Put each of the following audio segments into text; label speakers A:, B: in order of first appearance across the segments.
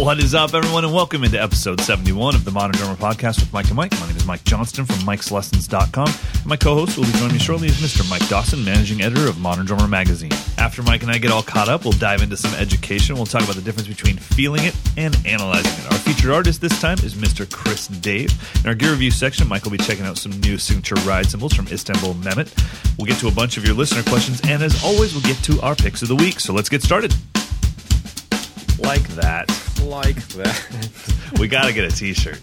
A: What is up, everyone, and welcome into episode 71 of the Modern Drummer Podcast with Mike and Mike. My name is Mike Johnston from Mike'sLessons.com. And my co host will be joining me shortly is Mr. Mike Dawson, managing editor of Modern Drummer Magazine. After Mike and I get all caught up, we'll dive into some education. We'll talk about the difference between feeling it and analyzing it. Our featured artist this time is Mr. Chris Dave. In our gear review section, Mike will be checking out some new signature ride cymbals from Istanbul Mehmet. We'll get to a bunch of your listener questions, and as always, we'll get to our picks of the week. So let's get started. Like that.
B: like that.
A: We got to get a t shirt.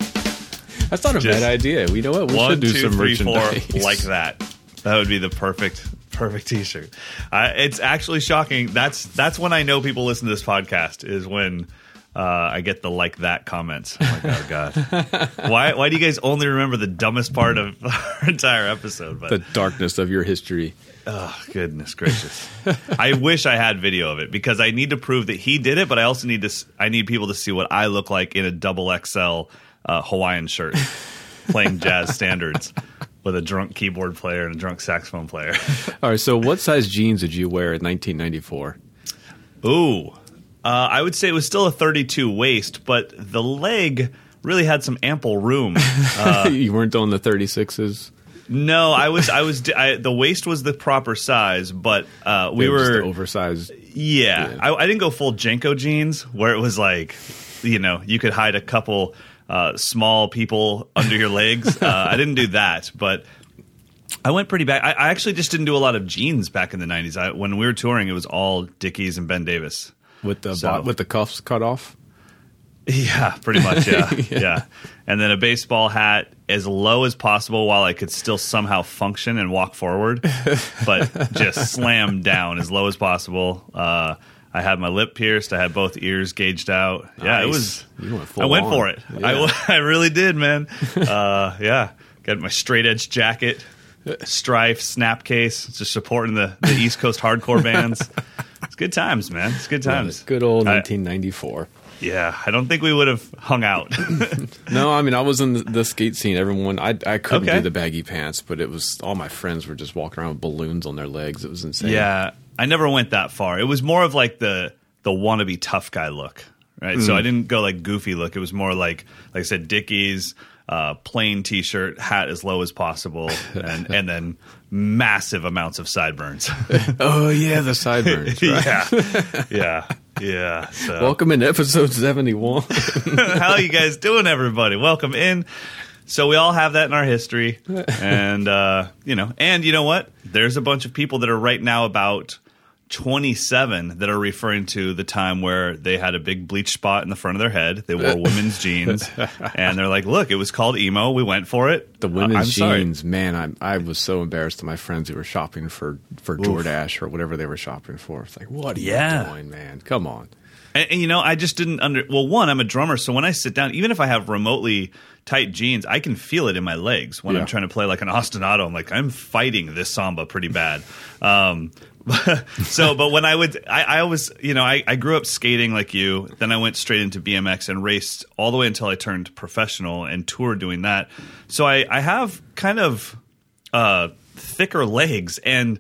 B: That's not a
A: Just
B: bad idea. We know what we
A: One,
B: should do
A: two,
B: some
A: three, four, like that. That would be the perfect, perfect T-shirt. Uh, it's actually shocking. That's that's when I know people listen to this podcast is when uh, I get the like that comments. I'm like, oh god, why why do you guys only remember the dumbest part of our entire episode? But
B: The darkness of your history.
A: Oh goodness gracious, I wish I had video of it because I need to prove that he did it, but I also need to I need people to see what I look like in a double XL uh, Hawaiian shirt playing jazz standards. With a drunk keyboard player and a drunk saxophone player.
B: All right. So, what size jeans did you wear in 1994?
A: Ooh, uh, I would say it was still a 32 waist, but the leg really had some ample room.
B: you weren't on the 36s.
A: No, I was, I was, I, the waist was the proper size, but uh, we
B: were just
A: were,
B: the oversized.
A: yeah,
B: Yeah.
A: I, I didn't go full JNCO jeans where it was like, you know, you could hide a couple uh, small people under your legs. Uh, I didn't do that, but. I went pretty back. I, I actually just didn't do a lot of jeans back in the '90s. I, when we were touring, it was all Dickies and Ben Davis.
B: With the
A: So-
B: bo- with the cuffs cut off.
A: Yeah, pretty much. Yeah, yeah. And then a baseball hat as low as possible while I could still somehow function and walk forward, but just slammed down as low as possible. Uh, I had my lip pierced. I had both ears gauged out. Yeah, it was.
B: You went full
A: I went
B: on.
A: for it. I,
B: Yeah.
A: w- I really did, man. Uh, yeah, got my straight edge jacket, strife, snap case, just supporting the, the East Coast hardcore bands. It's good times, man. It's good times.
B: Good old
A: I-
B: 1994.
A: Yeah, I don't think we would have hung out.
B: No, I mean I was in the, the skate scene. Everyone, I I couldn't
A: Okay.
B: do the baggy pants, but it was all my friends were just walking around with balloons on their legs. It was insane.
A: yeah, I never went that far. It was more of like the the wannabe tough guy look, right? So I didn't go like goofy look. It was more like like I said, Dickies, uh, plain t-shirt, hat as low as possible, and and then massive amounts of sideburns.
B: Oh yeah, the sideburns. right?
A: yeah, yeah, yeah. So.
B: Welcome in episode 71.
A: How are you guys doing, everybody? Welcome in. So we all have that in our history, and uh, you know, and you know what? There's a bunch of people that are right now about 27 that are referring to the time where they had a big bleach spot in the front of their head. They wore women's jeans, and they're like, "Look, it was called emo. We went for it."
B: The women's
A: I'm sorry.
B: jeans, man, I I was so embarrassed to my friends who were shopping for for DoorDash or whatever they were shopping for. It's like, what are
A: Yeah.
B: you doing, man? Come on.
A: And, and, you know, I just didn't under. Well, one, I'm a drummer, so when I sit down, even if I have remotely tight jeans, I can feel it in my legs when
B: Yeah.
A: I'm trying to play like an ostinato. I'm like, I'm fighting this samba pretty bad. Um, so, but when I would, I, I always, you know, I, I grew up skating like you. Then I went straight into BMX and raced all the way until I turned professional and toured doing that. So I, I have kind of uh, thicker legs and.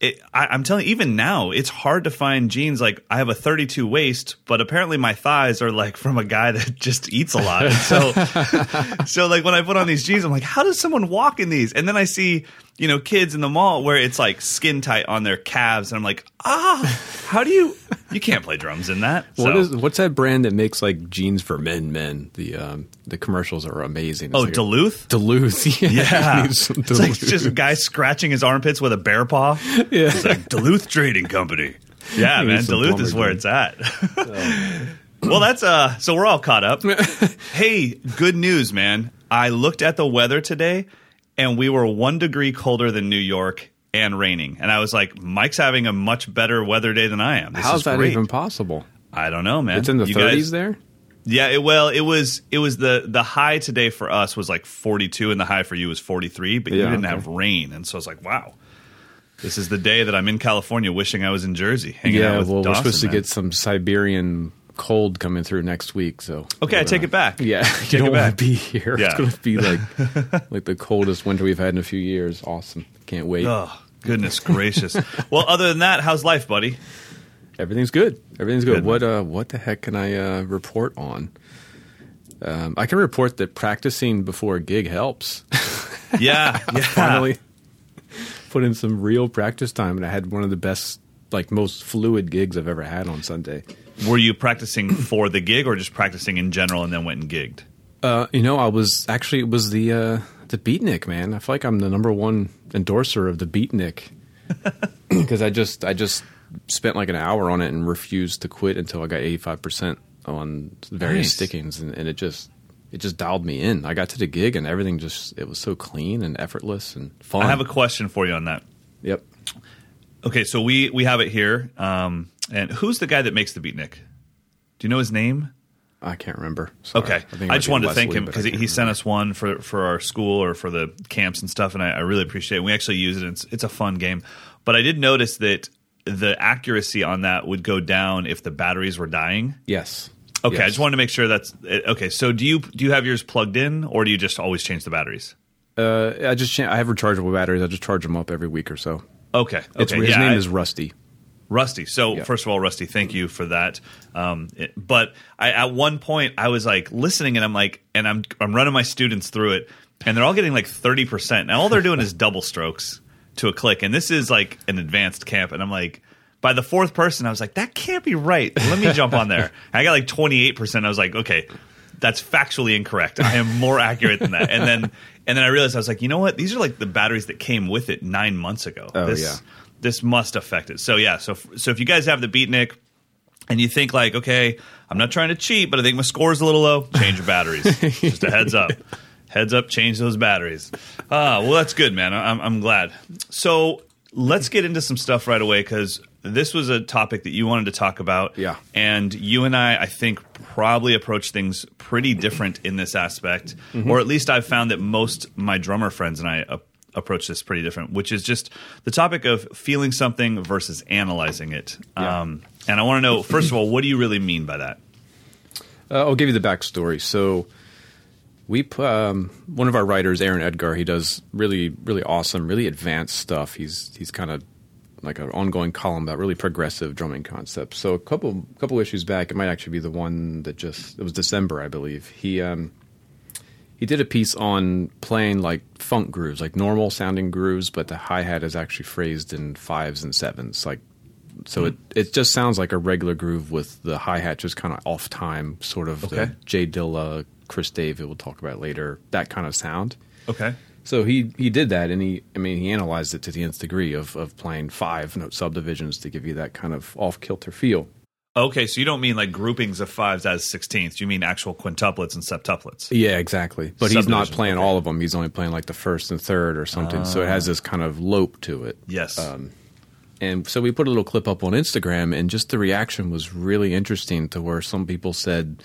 A: It, I, I'm telling you, even now, it's hard to find jeans. Like I have a 32 waist, but apparently my thighs are like from a guy that just eats a lot. And so, so like when I put on these jeans, I'm like, how does someone walk in these? And then I see, you know, kids in the mall where it's like skin tight on their calves, and I'm like, ah, how do you? You can't play drums in that.
B: What
A: So-
B: is what's that brand that makes like jeans for men? Men. The um the commercials are amazing. It's
A: Oh,
B: like a-
A: Duluth.
B: Duluth. Yeah,
A: Yeah,
B: You need
A: it's like just a guy scratching his armpits with a bear paw.
B: Yeah.
A: It's like Duluth Trading Company. Yeah,
B: You
A: man, Duluth is where it's at. well, that's uh. So we're all caught up. hey, good news, man! I looked at the weather today, and we were one degree colder than New York and raining. And I was like, Mike's having a much better weather day than I am. This
B: How's
A: is
B: that
A: great.
B: even possible?
A: I don't know, man.
B: It's in the
A: You
B: 30s
A: guys-
B: there.
A: yeah, it, well, it was it was the the high today for us was like 42 and the high for you was 43, but you didn't
B: okay.
A: have rain and so I was like, wow. This is the day that I'm in California wishing I was in Jersey hanging
B: Yeah,
A: out with
B: well,
A: Dawson,
B: we're supposed to get some Siberian cold coming through next week. So
A: Okay, I take it back.
B: Yeah,
A: Take
B: you don't want to be here.
A: Yeah.
B: It's going to be like like the coldest winter we've had in a few years. Awesome, can't wait.
A: Oh, goodness gracious. well, other than that, how's life, buddy?
B: Everything's good. Everything's good.
A: Good,
B: what uh, what the heck can I uh, report on? Um, I can report that practicing before a gig helps.
A: Yeah, yeah.
B: Finally, put in some real practice time, and I had one of the best, like most fluid gigs I've ever had on Sunday.
A: Were you practicing for the gig or just practicing in general and then went and gigged?
B: Uh, you know, I was actually it was the uh, the Beatnik man. I feel like I'm the number one endorser of the Beatnik because I just I just spent like an hour on it and refused to quit until I got 85 percent on various
A: Nice.
B: stickings, and, and it just it just dialed me in. I got to the gig and everything just it was so clean and effortless and fun.
A: I have a question for you on that.
B: yep.
A: Okay, so we we have it here. Um, and who's the guy that makes the beatnik? Do you know his name?
B: I can't remember. Sorry.
A: Okay,
B: think
A: I, just wanted to thank him because he, sent us one for for our school or for the camps and stuff, and I, I really appreciate it. We actually use it; and it's, it's a fun game. But I did notice that the accuracy on that would go down if the batteries were dying.
B: Yes.
A: Okay, I just wanted to make sure that's okay. So do you do you have yours plugged in, or do you just always change the batteries?
B: Uh, I just I have rechargeable batteries. I just charge them up every week or so.
A: Okay,
B: It's,
A: okay,
B: his
A: yeah,
B: name
A: I-
B: is Rusty.
A: Rusty. So
B: Yeah.
A: first of all, Rusty, thank you for that. Um, it- but I, at one point, I was like listening, and I'm like, and I'm I'm running my students through it, and they're all getting like thirty percent. Now all they're doing is double strokes to a click, and this is like an advanced camp, and I'm like. By the fourth person, I was like, "That can't be right." Let me jump on there. I got like twenty eight percent. I was like, "Okay, that's factually incorrect. I am more accurate than that." And then, and then I realized I was like, "You know what? These are like the batteries that came with it nine months ago.
B: Oh,
A: this,
B: yeah.
A: This must affect it. So yeah, so so if you guys have the Beatnik and you think like, okay, I'm not trying to cheat, but I think my score's a little low, change your batteries. Just a heads up. Heads up, change those batteries. Ah, well, that's good, man. I'm, I'm glad. So let's get into some stuff right away because this was a topic that you wanted to talk about.
B: Yeah.
A: And you and I, I think, probably approach things pretty different in this aspect,
B: Mm-hmm.
A: or at least I've found that most my drummer friends and I uh, approach this pretty different, which is just the topic of feeling something versus analyzing it.
B: Yeah.
A: Um, and I want to know, first of all, what do you really mean by that?
B: Uh, I'll give you the backstory. So, we um, one of our writers, Aaron Edgar, he does really, really awesome, really advanced stuff. He's he's kind of like an ongoing column about really progressive drumming concepts. So, a couple couple issues back, it might actually be the one that just it was December, I believe. He um, he did a piece on playing like funk grooves, like normal sounding grooves, but the hi hat is actually phrased in fives and sevens, like so it hmm. it just sounds like a regular groove with the hi hat just kind of off time, sort of
A: Okay.
B: the Jay Dilla, Chris Dave. We'll talk about later that kind of sound.
A: Okay.
B: So he he did that, and he I mean he analyzed it to the nth degree of of playing five note subdivisions to give you that kind of off kilter feel.
A: Okay, so you don't mean like groupings of fives as sixteenths. You mean actual quintuplets and septuplets.
B: Yeah, exactly. But he's not playing
A: okay.
B: all of them. He's only playing like the first and third or something. so it has this kind of lope to it.
A: Yes.
B: Um, And so we put a little clip up on Instagram, and just the reaction was really interesting. To where some people said,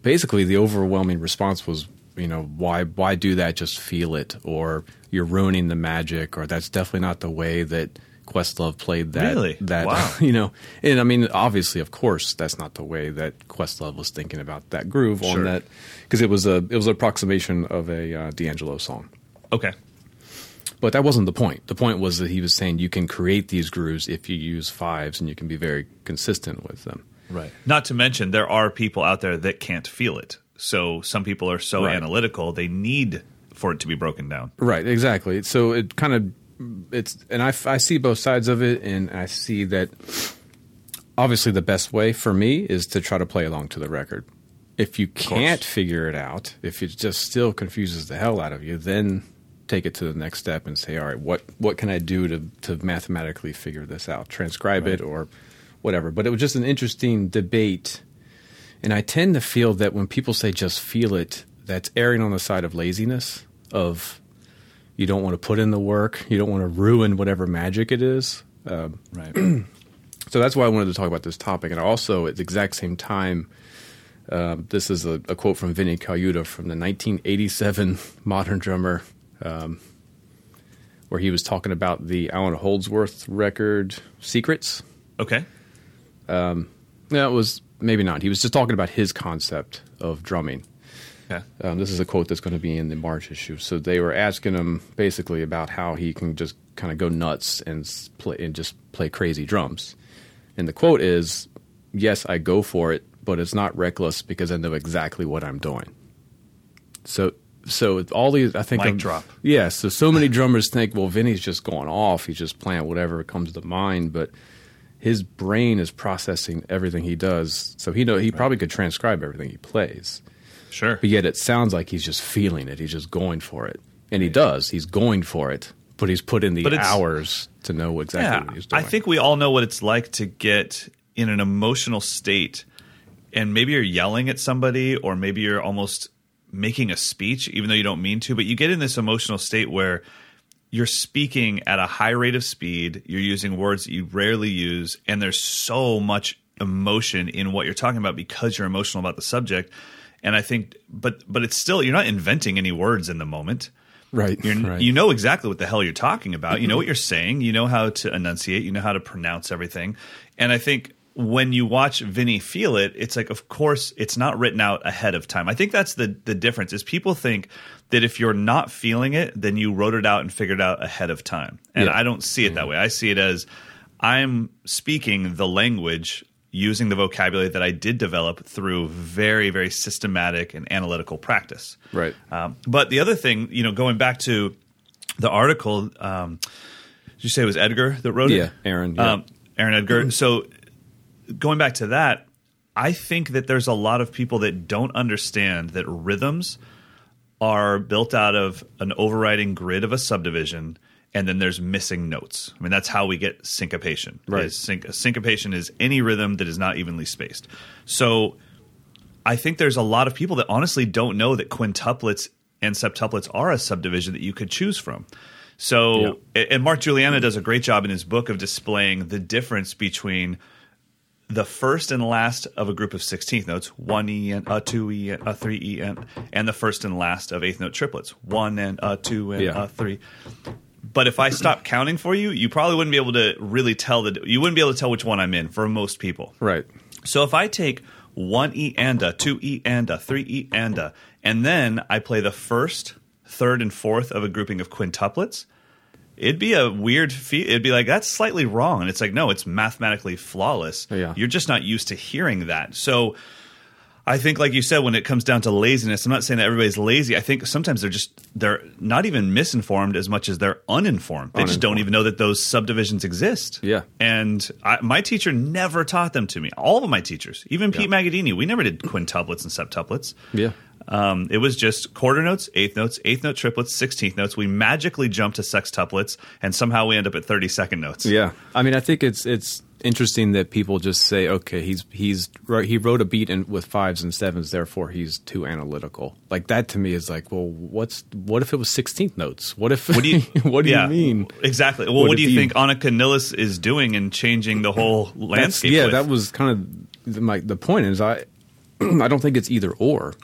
B: basically, the overwhelming response was, you know, why why do that? Just feel it, or you're ruining the magic, or that's definitely not the way that Questlove played that.
A: Really?
B: That
A: Wow.
B: you know, and I mean, obviously, of course, that's not the way that Questlove was thinking about that groove
A: Sure.
B: on that because it was a it was an approximation of a uh, D'Angelo song.
A: okay.
B: But that wasn't the point. The point was that he was saying you can create these grooves if you use fives and you can be very consistent with them.
A: Right. Not to mention, there are people out there that can't feel it. So some people are so
B: Right.
A: analytical, they need for it to be broken down.
B: Right, exactly. So it kind of it's and I, I see both sides of it and I see that obviously the best way for me is to try to play along to the record. If you can't figure it out, if it just still confuses the hell out of you, then take it to the next step and say, all right, what what can I do to to mathematically figure this out? Transcribe it or whatever. But it was just an interesting debate. And I tend to feel that when people say just feel it, that's erring on the side of laziness, of you don't want to put in the work, you don't want to ruin whatever magic it is. Um,
A: Right.
B: so that's why I wanted to talk about this topic. And also, at the exact same time, um, this is a, a quote from Vinny Colaiuta from the 1987 Modern Drummer, um, where he was talking about the Allan Holdsworth record Secrets.
A: okay.
B: No, it was maybe not. He was just talking about his concept of drumming.
A: Okay.
B: Um, this is a quote that's going to be in the March issue. So they were asking him basically about how he can just kind of go nuts and play and just play crazy drums. And the quote is, "Yes, I go for it, but it's not reckless because I know exactly what I'm doing." So, so all these, I think,
A: Mic drop.
B: Yeah. So, so many drummers think, well, Vinny's just going off. He's just playing whatever comes to mind, but his brain is processing everything he does. So he know he probably could transcribe everything he plays,
A: Sure.
B: but yet it sounds like he's just feeling it. He's just going for it, and he does. He's going for it, but he's put in the hours to know exactly
A: yeah,
B: what he's doing.
A: I think we all know what it's like to get in an emotional state, and maybe you're yelling at somebody, or maybe you're almost making a speech, even though you don't mean to. But you get in this emotional state where you're speaking at a high rate of speed. You're using words that you rarely use, and there's so much emotion in what you're talking about because you're emotional about the subject. And I think, but but it's still you're not inventing any words in the moment.
B: right.
A: You're,
B: right.
A: You know exactly what the hell you're talking about. You know what you're saying. You know how to enunciate. You know how to pronounce everything. And I think when you watch Vinny feel it, it's like, of course, it's not written out ahead of time. I think that's the the difference. Is people think that if you're not feeling it, then you wrote it out and figured it out ahead of time. And
B: Yeah.
A: I don't see it that mm-hmm. way. I see it as I'm speaking the language using the vocabulary that I did develop through very, very systematic and analytical practice.
B: Right.
A: Um, but the other thing, you know, going back to the article, um, did you say it was Edgar that wrote it?
B: Yeah, Aaron, yeah.
A: Um, Aaron Edgar. So going back to that, I think that there's a lot of people that don't understand that rhythms are built out of an overriding grid of a subdivision and then there's missing notes. I mean, that's how we get syncopation.
B: Right.
A: Is Sync- syncopation is any rhythm that is not evenly spaced. So I think there's a lot of people that honestly don't know that quintuplets and septuplets are a subdivision that you could choose from. So, and Mark Guiliana does a great job in his book of displaying the difference between the first and last of a group of 16th notes, one E and a two E and a three E and, and the first and last of eighth note triplets, one and a two and
B: Yeah.
A: a three. But if I stop counting for you, you probably wouldn't be able to really tell the you wouldn't be able to tell which one I'm in for most people.
B: right.
A: So if I take one E and a, two E and a, three E and a, and then I play the first, third, and fourth of a grouping of quintuplets, it'd be a weird feel. It'd be like that's slightly wrong, and it's like no, it's mathematically flawless.
B: Yeah.
A: You're just not used to hearing that. So I think, like you said, when it comes down to laziness, I'm not saying that everybody's lazy. I think sometimes they're just they're not even misinformed as much as they're uninformed. They just don't even know that those subdivisions exist.
B: Yeah.
A: And I, my teacher never taught them to me. All of my teachers, even Pete Magadini, we never did quintuplets and septuplets.
B: Yeah.
A: Um, it was just quarter notes, eighth notes, eighth note triplets, sixteenth notes. We magically jump to sextuplets, and somehow we end up at thirty second notes.
B: Yeah, I mean, I think it's it's interesting that people just say, okay, he's he's he wrote a beat in, with fives and sevens, therefore he's too analytical. Like that to me is like, well, what's what if it was sixteenth notes? What if
A: What do you
B: what do
A: yeah,
B: you mean?
A: exactly? Well,
B: What
A: what, do you
B: you-
A: think Anika Nilles is doing and changing the whole landscape?
B: yeah,
A: with?
B: that was kind of the- my the point is I I don't think it's either or.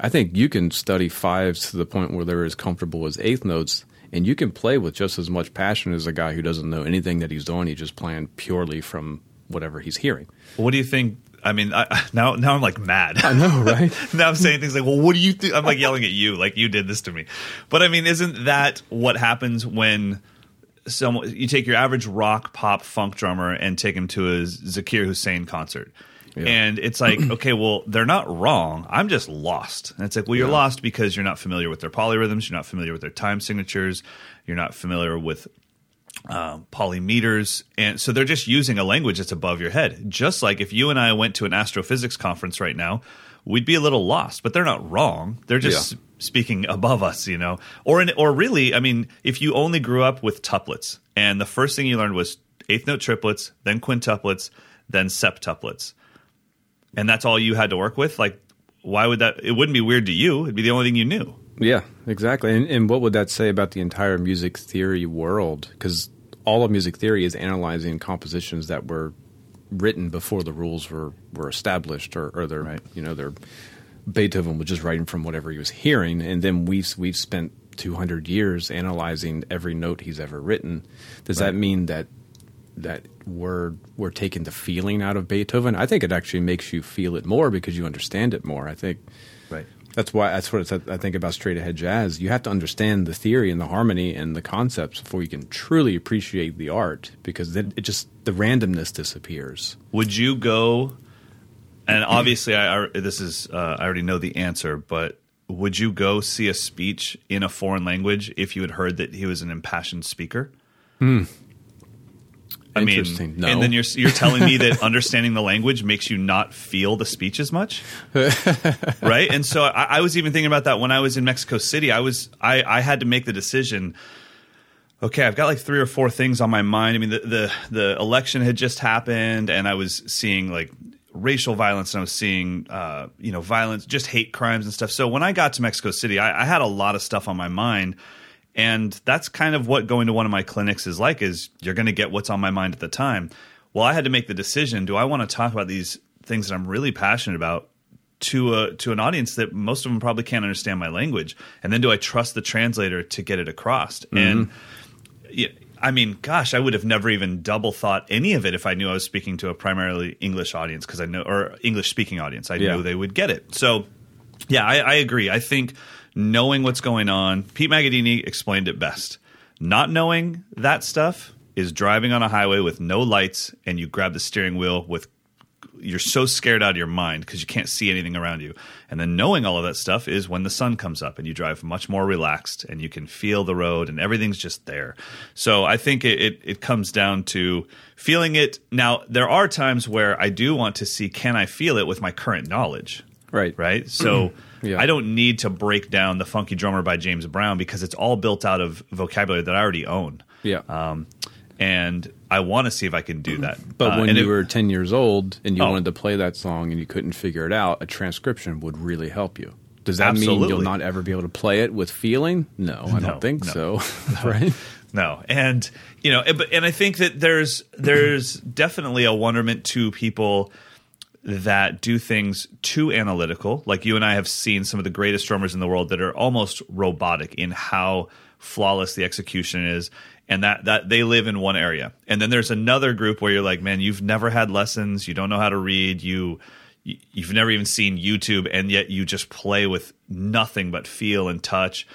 B: I think you can study fives to the point where they're as comfortable as eighth notes, and you can play with just as much passion as a guy who doesn't know anything that he's doing. He's just playing purely from whatever he's hearing.
A: What do you think? I mean, I, now now I'm like mad.
B: I know, right?
A: now I'm saying things like, "Well, what do you think?" I'm like yelling at you, like you did this to me. But I mean, isn't that what happens when someone you take your average rock, pop, funk drummer and take him to a Zakir Hussain concert?
B: Yeah.
A: And it's like, okay, well, they're not wrong. I'm just lost. And it's like, well, you're lost because you're not familiar with their polyrhythms. You're not familiar with their time signatures. You're not familiar with um, polymeters, and so they're just using a language that's above your head. Just like if you and I went to an astrophysics conference right now, we'd be a little lost. But they're not wrong. They're just
B: Yeah.
A: speaking above us, you know. Or in, or really, I mean, if you only grew up with tuplets, and the first thing you learned was eighth note triplets, then quintuplets, then septuplets, and that's all you had to work with, like. Why would that? It wouldn't be weird to you. It'd be the only thing you knew.
B: Yeah, exactly. And, and what would that say about the entire music theory world? Because all of music theory is analyzing compositions that were written before the rules were, were established, or, or they're
A: Right.
B: you know they're Beethoven was just writing from whatever he was hearing, and then we've we've spent two hundred years analyzing every note he's ever written. Does that mean that that we're we're taking the feeling out of Beethoven? I think it actually makes you feel it more because you understand it more. I think
A: Right.
B: That's why that's what it's, I think about straight ahead jazz. You have to understand the theory and the harmony and the concepts before you can truly appreciate the art because then it just the randomness disappears.
A: Would you go? And obviously, I, I this is uh, I already know the answer, but would you go see a speech in a foreign language if you had heard that he was an impassioned speaker?
B: Hmm.
A: I mean,
B: No.
A: and then you're you're telling me that understanding the language makes you not feel the speech as much, right? And so I, I was even thinking about that when I was in Mexico City. I was I, I had to make the decision. Okay, I've got like three or four things on my mind. I mean, the the, the election had just happened, and I was seeing like racial violence, and I was seeing uh, you know violence, just hate crimes and stuff. So when I got to Mexico City, I, I had a lot of stuff on my mind and that's kind of what going to one of my clinics is like is you're going to get what's on my mind at the time. Well, I had to make the decision, do I want to talk about these things that I'm really passionate about to a to an audience that most of them probably can't understand my language? And then do I trust the translator to get it across? Mm-hmm. And yeah, I mean, gosh, I would have never even double thought any of it if I knew I was speaking to a primarily English audience because I know or English speaking audience. I yeah. knew they would get it. So, yeah, I, I agree. I think knowing what's going on. Pete Magadini explained it best. Not knowing that stuff is driving on a highway with no lights and you grab the steering wheel with you're so scared out of your mind because you can't see anything around you. And then knowing all of that stuff is when the sun comes up and you drive much more relaxed and you can feel the road and everything's just there. So I think it, it, it comes down to feeling it. Now, there are times where I do want to see can I feel it with my current knowledge?
B: Right.
A: Right. So yeah. I don't need to break down the Funky Drummer by James Brown because it's all built out of vocabulary that I already own.
B: Yeah.
A: Um, and I want to see if I can do that.
B: But uh, when you it, were 10 years old and you oh. wanted to play that song and you couldn't figure it out, a transcription would really help you. Does that Absolutely. mean you'll not ever be able to play it with feeling? No, I no, don't think no, so.
A: Right? No, and you know, and I think that there's there's definitely a wonderment to people that do things too analytical. Like you and I have seen some of the greatest drummers in the world that are almost robotic in how flawless the execution is and that that they live in one area. And then there's another group where you're like, man, you've never had lessons, you don't know how to read, you you've never even seen YouTube and yet you just play with nothing but feel and touch.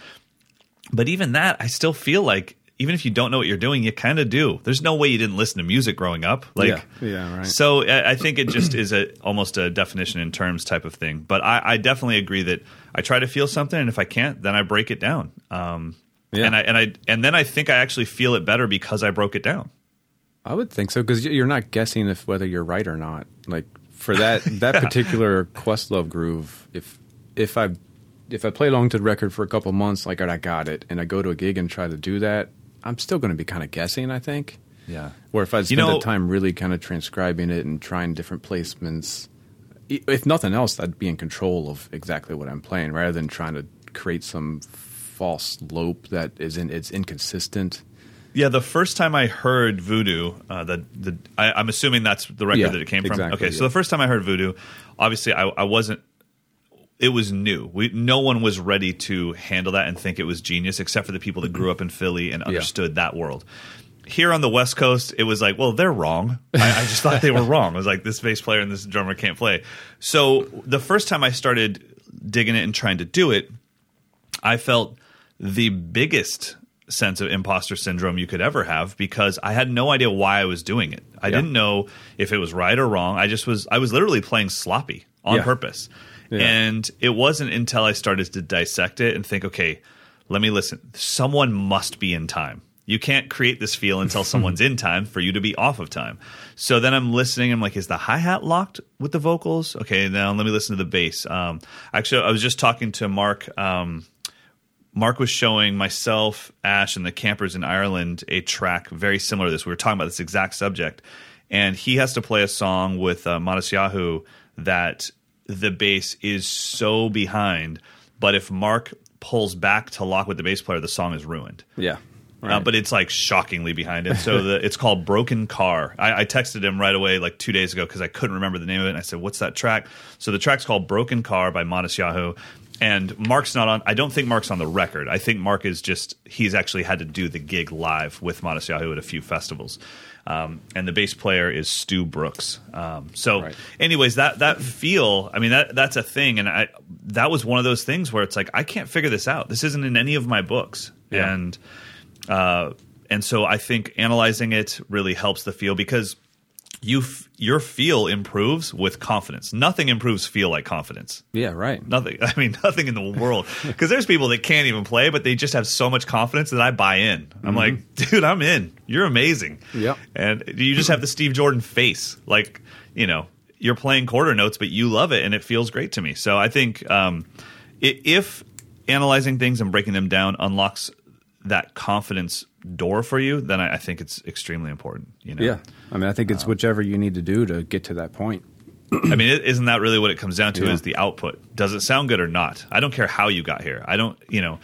A: But even that, I still feel like even if you don't know what you're doing, you kind of do. There's no way you didn't listen to music growing up. Like,
B: yeah, yeah right.
A: So I, I think it just is a almost a definition in terms type of thing. But I, I, definitely agree that I try to feel something, and if I can't, then I break it down. Um, yeah. and I and I and then I think I actually feel it better because I broke it down.
B: I would think so because you're not guessing if whether you're right or not. Like for that that particular Questlove groove, if if I if I play along to the record for a couple months, like I got it, and I go to a gig and try to do that, I'm still going to be kind of guessing. I think.
A: Yeah.
B: Or if I spend you know, the time really kind of transcribing it and trying different placements, if nothing else, I'd be in control of exactly what I'm playing rather than trying to create some false lope that is in it's inconsistent.
A: Yeah, the first time I heard Voodoo, uh, the the I, am assuming that's the record yeah, that it came from.
B: Exactly,
A: okay, so the first time I heard Voodoo, obviously I, I wasn't it was new. We no one was ready to handle that and think it was genius, except for the people that grew up in Philly and understood yeah. that world. Here on the West Coast, it was like, well, they're wrong. I, I just thought they were wrong. I was like, this bass player and this drummer can't play. So the first time I started digging it and trying to do it, I felt the biggest sense of imposter syndrome you could ever have because I had no idea why I was doing it. I yeah. didn't know if it was right or wrong. I just was I was literally playing sloppy on yeah. purpose. Yeah. And it wasn't until I started to dissect it and think, okay, let me listen. Someone must be in time. You can't create this feel until someone's in time for you to be off of time. So then I'm listening. I'm like, is the hi hat locked with the vocals? Okay, now let me listen to the bass. Um, actually, I was just talking to Mark. Um, Mark was showing myself, Ash, and the campers in Ireland a track very similar to this. We were talking about this exact subject, and he has to play a song with uh, Yahoo that the bass is so behind, but if Mark pulls back to lock with the bass player, the song is ruined.
B: Yeah.
A: Uh, right. Uh, but it's like shockingly behind it. So the, it's called Broken Car. I, I, texted him right away, like two days ago, because I couldn't remember the name of it. And I said, "What's that track?" So the track's called Broken Car by Matisyahu, and Mark's not on. I don't think Mark's on the record. I think Mark is just he's actually had to do the gig live with Matisyahu at a few festivals. Um, and the bass player is Stu Brooks. Um, so,
B: Right.
A: anyways, that that feel, I mean, that that's a thing, and I that was one of those things where it's like I can't figure this out. This isn't in any of my books,
B: Yeah.
A: and uh, and so I think analyzing it really helps the feel because you f- your feel improves with confidence. Nothing improves feel like confidence.
B: Yeah, right.
A: Nothing. I mean, nothing in the world. Because there's people that can't even play, but they just have so much confidence that I buy in. I'm like, dude, I'm in. You're amazing.
B: Yep.
A: And you just have the Steve Jordan face. Like, you know, you're playing quarter notes, but you love it, and it feels great to me. So I think um, i- if analyzing things and breaking them down unlocks that confidence door for you, then I, I think it's extremely important. You know.
B: Yeah. I mean, I think it's whichever you need to do to get to that point.
A: I mean, is isn't that really what it comes down to?
B: Yeah.
A: Is the output? Does it sound good or not? I don't care how you got here. I don't. You know,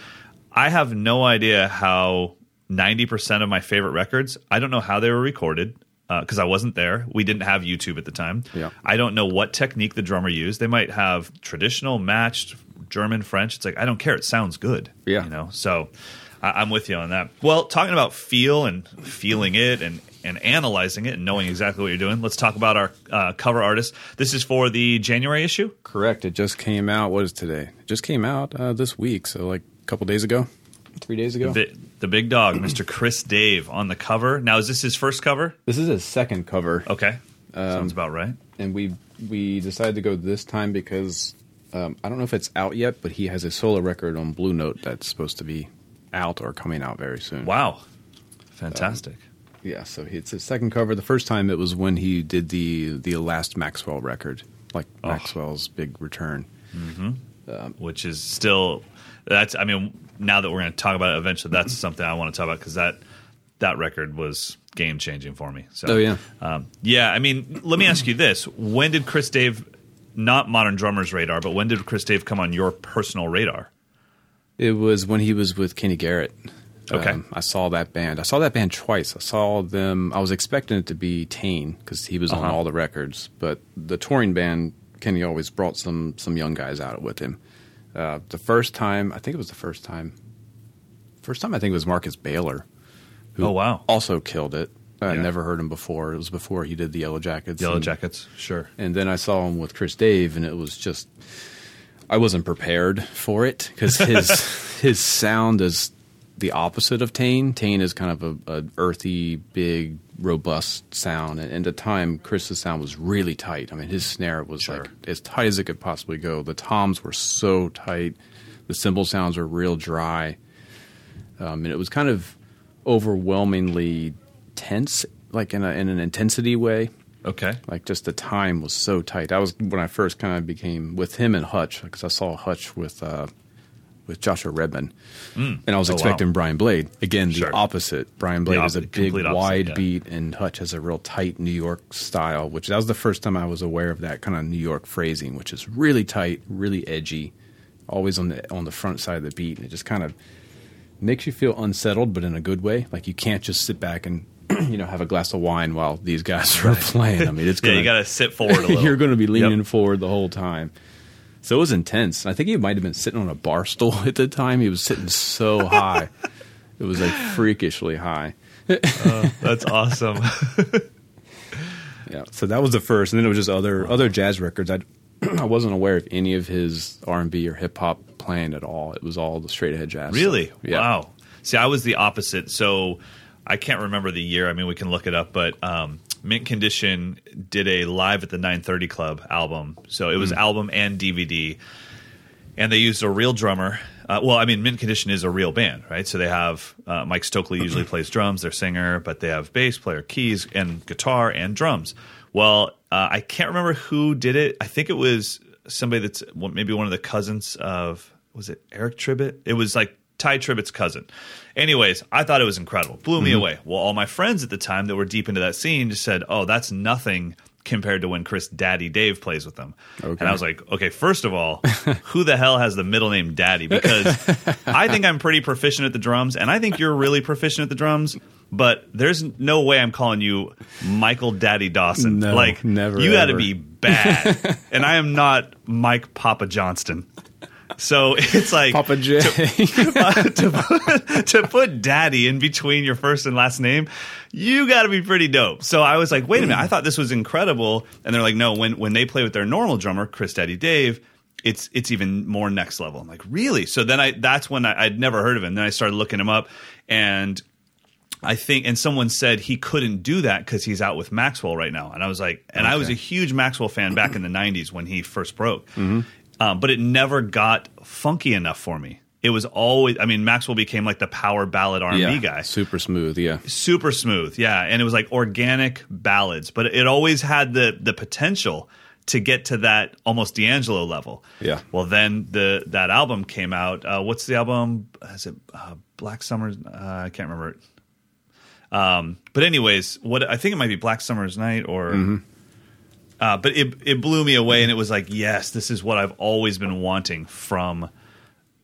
A: I have no idea how ninety percent of my favorite records. I don't know how they were recorded uh, because I wasn't there. We didn't have YouTube at the time.
B: Yeah.
A: I don't know what technique the drummer used. They might have traditional, matched German, French. It's like I don't care. It sounds good.
B: Yeah.
A: You know. So I, I'm with you on that. Well, talking about feel and feeling it and and analyzing it and knowing exactly what you're doing. Let's talk about our uh, cover artist. This is for the January issue.
B: Correct. It just came out. What is today? It just came out uh, this week. So, like a couple days ago, three days ago.
A: The, the big dog, Mr. Chris Dave, on the cover. Now, is this his first cover?
B: This is his second cover.
A: Okay,
B: Um,
A: sounds about right.
B: and we we decided to go this time because um, I don't know if it's out yet, but he has a solo record on Blue Note that's supposed to be out or coming out very soon.
A: Wow, fantastic.
B: Yeah, so it's his second cover. The first time it was when he did the the last Maxwell record, like
A: Oh.
B: Maxwell's big return.
A: Which is still that's. I mean, now that we're going to talk about it eventually, that's something I want to talk about because that that record was game changing for me. So,
B: Oh, yeah.
A: um, yeah. I mean, let me ask you this: When did Chris Dave, not Modern Drummers radar, but when did Chris Dave come on your personal radar?
B: It was when he was with Kenny Garrett. Um,
A: Okay.
B: I saw that band. I saw that band twice. I saw them. I was expecting it to be Tain because he was on
A: Uh-huh.
B: all the records, but the touring band Kenny always brought some some young guys out with him. Uh, the first time, I think it was the first time. First time, I think it was Marcus Baylor. Who
A: Oh, wow.
B: Also killed it. I
A: Yeah.
B: never heard him before. It was before he did the Yellow Jackets.
A: Yellow
B: and-
A: Jackets, sure.
B: and then I saw him with Chris Dave, and it was just I wasn't prepared for it because his his sound is the opposite of Tain. Tain is kind of a, a earthy, big, robust sound, and at the time, Chris's sound was really tight. I mean, his snare was
A: Sure.
B: like as tight as it could possibly go. The toms were so tight, the cymbal sounds were real dry, um, and it was kind of overwhelmingly tense, like in a in an intensity way
A: Okay.
B: like just the time was so tight. That was when I first kind of became with him and Hutch because I saw Hutch with uh, with Joshua Redman, mm. and I was
A: Oh, wow.
B: expecting Brian Blade again. The
A: Sure.
B: opposite. Brian Blade is a big
A: opposite,
B: wide
A: yeah.
B: beat, and Hutch has a real tight New York style. Which that was the first time I was aware of that kind of New York phrasing, which is really tight, really edgy, always on the on the front side of the beat, and it just kind of makes you feel unsettled, but in a good way. Like you can't just sit back and you know have a glass of wine while these guys are playing. I mean, it's
A: Yeah,
B: gonna,
A: you got to sit forward a little.
B: you're going to be leaning
A: Yep.
B: forward the whole time. So it was intense. I think he might have been sitting on a bar stool at the time. He was sitting so high. It was like freakishly high.
A: That's awesome.
B: Yeah. So that was the first, and then it was just other other jazz records. I I wasn't aware of any of his R and B or hip hop playing at all. It was all the straight ahead jazz.
A: Really?
B: Yeah.
A: Wow. See, I was the opposite. So I can't remember the year. I mean, we can look it up, but um, Mint Condition did a live at the 930 Club album. So it was
B: Hmm.
A: album and DVD, and they used a real drummer. Uh, well, I mean, Mint Condition is a real band, right? So they have uh, Mike Stokely usually plays drums, their singer, but they have bass player, keys, and guitar and drums. Well, uh, I can't remember who did it. I think it was somebody that's maybe one of the cousins of was it Eric Tribbett? It was like Ty Tribbett's cousin. Anyways, I thought it was incredible. Blew me mm-hmm. away. Well, all my friends at the time that were deep into that scene just said, "Oh, that's nothing." Compared to when Chris Daddy Dave plays with them,
B: Okay.
A: and I was like, okay, first of all, who the hell has the middle name Daddy? Because I think I'm pretty proficient at the drums, and I think you're really proficient at the drums. But there's no way I'm calling you Michael Daddy Dawson.
B: No,
A: like,
B: never,
A: You got to be bad, and I am not Mike Papa Johnston. So it's like
B: Papa J.
A: to, put, to put daddy in between your first and last name, you got to be pretty dope. So I was like, wait a minute, I thought this was incredible. And they're like, no, when when they play with their normal drummer, Chris Daddy Dave, it's it's even more next level. I'm like, really? So then I that's when I, I'd never heard of him. Then I started looking him up, and I think, and someone said he couldn't do that because he's out with Maxwell right now. And I was like, and I was a huge Maxwell fan back in the '90s when he first broke,
B: Mm-hmm.
A: Um, but it never got funky enough for me. It was always, I mean, Maxwell became like the power ballad R&B
B: yeah,
A: guy
B: super smooth. Yeah,
A: super smooth yeah and it was like organic ballads but it always had the the potential to get to that almost D'Angelo level
B: Yeah.
A: well then the that album came out uh, what's the album is it uh, Black Summer's uh, I can't remember it um, but anyways what I think it might be Black Summer's Night or uh, but it it blew me away and it was like yes this is what I've always been wanting from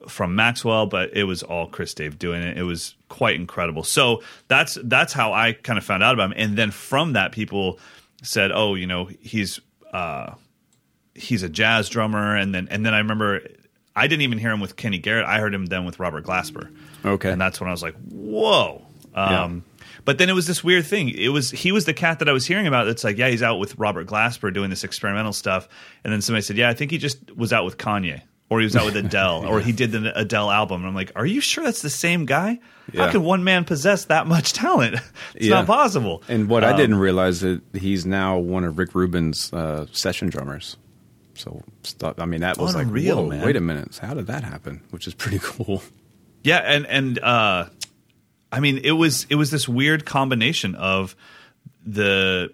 A: from Maxwell, but it was all Chris Dave doing it. It was quite incredible. So that's that's how I kind of found out about him. And then from that, people said, "Oh, you know, he's uh, he's a jazz drummer." And then and then I remember I didn't even hear him with Kenny Garrett. I heard him then with Robert Glasper.
B: Okay.
A: and that's when I was like, "Whoa."
B: Yeah.
A: But then it was this weird thing. It was he was the cat that I was hearing about. That's like, yeah, he's out with Robert Glasper doing this experimental stuff. And then somebody said, yeah, I think he just was out with Kanye, or he was out with Adele, or he did the Adele album. And I'm like, are you sure that's the same guy? How
B: Yeah.
A: could one man possess that much talent? It's
B: Yeah.
A: not possible.
B: And what I
A: Um,
B: didn't realize is that he's now one of Rick Rubin's uh, session drummers. So. I mean, that was like,
A: Unreal,
B: whoa,
A: man.
B: wait a minute, how did that happen? Which is pretty cool.
A: Yeah, and and uh, I mean, it was it was this weird combination of the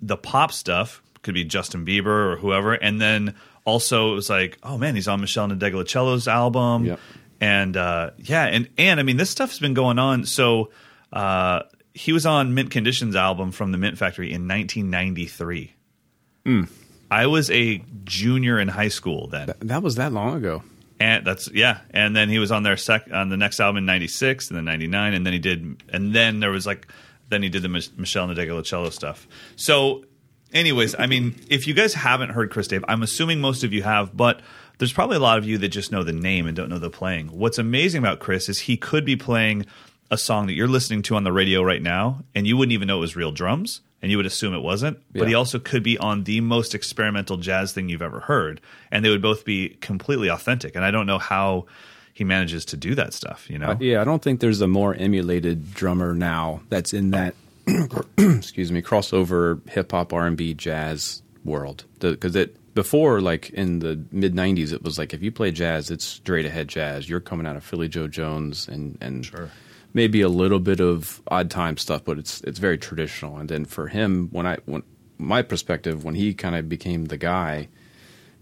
A: the pop stuff could be Justin Bieber or whoever, and then also it was like, oh man, he's on Meshell Ndegeocello's album,
B: Yep.
A: and uh, yeah, and and I mean, this stuff's been going on. So uh, he was on Mint Conditions album from the Mint Factory in 1993. I was a junior in high school then
B: That was that long ago.
A: And that's yeah. And then he was on their sec on the next album in 96 and then 99 and then he did and then there was like then he did the Mich- Meshell Ndegeocello stuff. So anyways i mean if you guys haven't heard chris dave i'm assuming most of you have but there's probably a lot of you that just know the name and don't know the playing. What's amazing about chris is he could be playing a song that you're listening to on the radio right now and you wouldn't even know it was real drums and you would assume it wasn't but he also could be on the most experimental jazz thing you've ever heard and they would both be completely authentic and i don't know how he manages to do that stuff you know?
B: Uh, yeah, I don't think there's a more emulated drummer now that's in that excuse me crossover hip hop R and B jazz world. Because it before like in the mid '90s it was like if you play jazz it's straight ahead jazz. You're coming out of Philly Joe Jones and and
A: Sure.
B: Maybe a little bit of odd time stuff but it's it's very traditional and then for him when I when my perspective when he kind of became the guy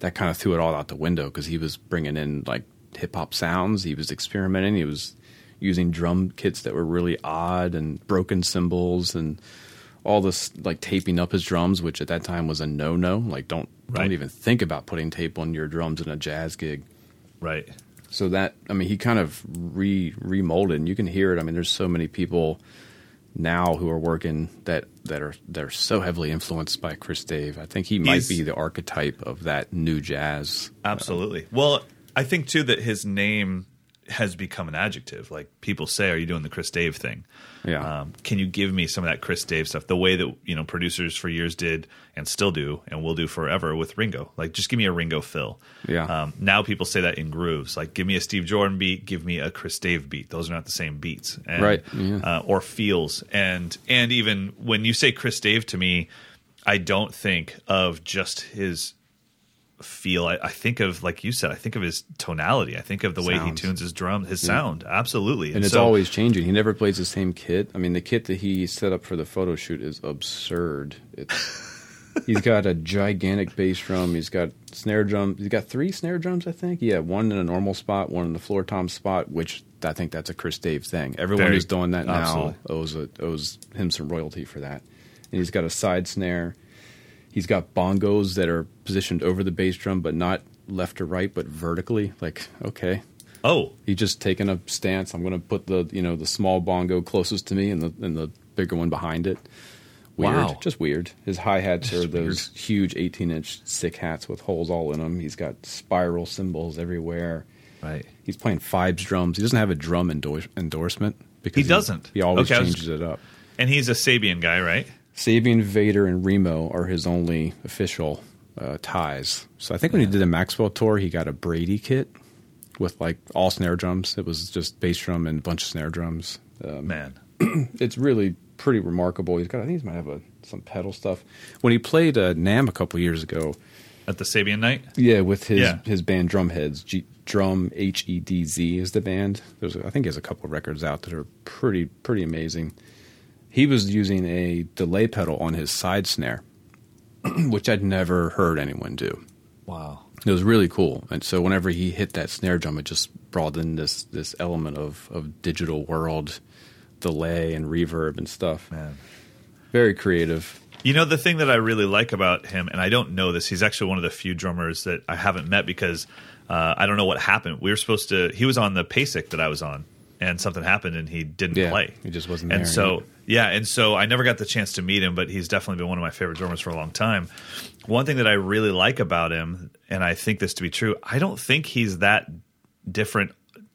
B: that kind of threw it all out the window because he was bringing in like hip hop sounds. He was experimenting. He was using drum kits that were really odd and broken cymbals and all this like taping up his drums, which at that time was a no no. Like don't
A: Right.
B: don't even think about putting tape on your drums in a jazz gig.
A: right
B: So that I mean, he kind of re remolded, and you can hear it. I mean, there's so many people now who are working that that are that are so heavily influenced by Chris Dave. I think he might
A: He's-
B: be the archetype of that new jazz.
A: Uh, absolutely well i think too that his name has become an adjective. Like people say are you doing the chris dave thing?
B: Yeah.
A: um, can you give me some of that chris dave stuff? The way that you know producers for years did and still do and will do forever with ringo. Like just give me a ringo fill.
B: Yeah.
A: um, now people say that in grooves. Like give me a steve jordan beat give me a chris dave beat. Those are not the same beats. And,
B: Right, yeah.
A: uh, or feels. And and even when you say chris dave to me i don't think of just his feel I, I think of like you said i think of his tonality i think of the way he tunes his drum his sound absolutely
B: and it's
A: so-
B: always changing. He never plays the same kit. I mean, the kit that he set up for the photo shoot is absurd. It's, he's got a gigantic bass drum. He's got snare drum. He's got three snare drums, I think. Yeah, one in a normal spot, one in the floor tom spot. Which I think that's a Chris Dave thing. Everyone
A: Very-
B: who's doing that now
A: absolutely.
B: owes a, owes him some royalty for that. And he's got a side snare. He's got bongos that are positioned over the bass drum, but not left or right, but vertically. Like, okay,
A: oh
B: he just taking a stance. I'm going to put the you know the small bongo closest to me and the and the bigger one behind it. weird,
A: Wow.
B: just weird. His hi hats are those huge 18 inch sick hats with holes all in them. He's got spiral cymbals everywhere.
A: Right.
B: He's playing Fibes drums. He doesn't have a drum endorse- endorsement because
A: He doesn't?
B: He, always
A: Okay, I was-
B: changes it up.
A: And he's a Sabian guy, right?
B: Sabian, Vater, and Remo are his only official uh, ties. So I think when he did the Maxwell tour, he got a Brady kit with like all snare drums. It was just bass drum and a bunch of snare drums. Um,
A: Man.
B: it's really pretty remarkable. He's got, I think he might have a, some pedal stuff. When he played uh, NAMM a couple years ago,
A: At the Sabian night?
B: yeah, with his
A: Yeah.
B: his band Drumheads, G, Drum H E D Z is the band. There's I think he has a couple of records out that are pretty pretty amazing. He was using a delay pedal on his side snare, which I'd never heard anyone do.
A: Wow.
B: It was really cool, and so whenever he hit that snare drum, it just brought in this this element of of digital world delay and reverb and stuff.
A: Man.
B: Very creative.
A: You know, the thing that I really like about him, and I don't know this, he's actually one of the few drummers that I haven't met because uh, I don't know what happened. We were supposed to, he was on the PASIC that I was on, and something happened and he didn't
B: Yeah,
A: play.
B: he just wasn't there.
A: And so, yeah, and so I never got the chance to meet him, but he's definitely been one of my favorite drummers for a long time. One thing that I really like about him, and I think this to be true, I don't think he's that different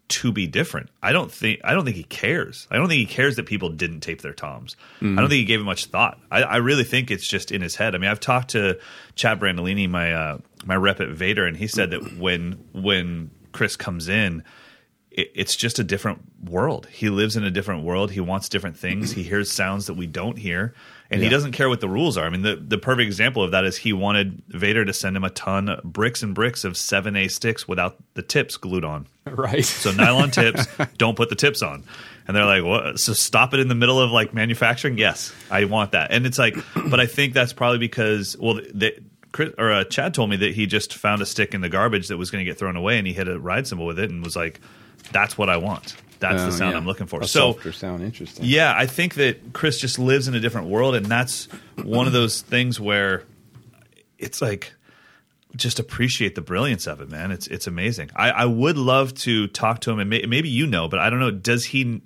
A: to be different. I don't think I don't think he cares. I don't think he cares that people didn't tape their toms. I don't think he gave it much thought. I, I really think it's just in his head. I mean, I've talked to Chad Brandolini, my uh, my rep at Vater, and he said that when when Chris comes in, it, it's just a different world. He lives in a different world. He wants different things. He hears sounds that we don't hear, and he doesn't care what the rules are. I mean, the the perfect example of that is he wanted Vater to send him a ton bricks and bricks of seven A sticks without the tips glued on.
B: Right.
A: So nylon tips, don't put the tips on. And they're like, what? So stop it in the middle of like manufacturing? Yes, I want that. And it's like, but I think that's probably because, well, the, Chris, or uh, Chad told me that he just found a stick in the garbage that was going to get thrown away, and he hit a ride cymbal with it, and was like, "That's what I want. That's the
B: Oh,
A: sound
B: yeah.
A: I'm looking for."
B: A
A: so
B: softer sound, interesting.
A: yeah, I think that Chris just lives in a different world, and that's one of those things where it's like just appreciate the brilliance of it, man. It's it's amazing. I, I would love to talk to him, and may, maybe you know, but I don't know. Does he?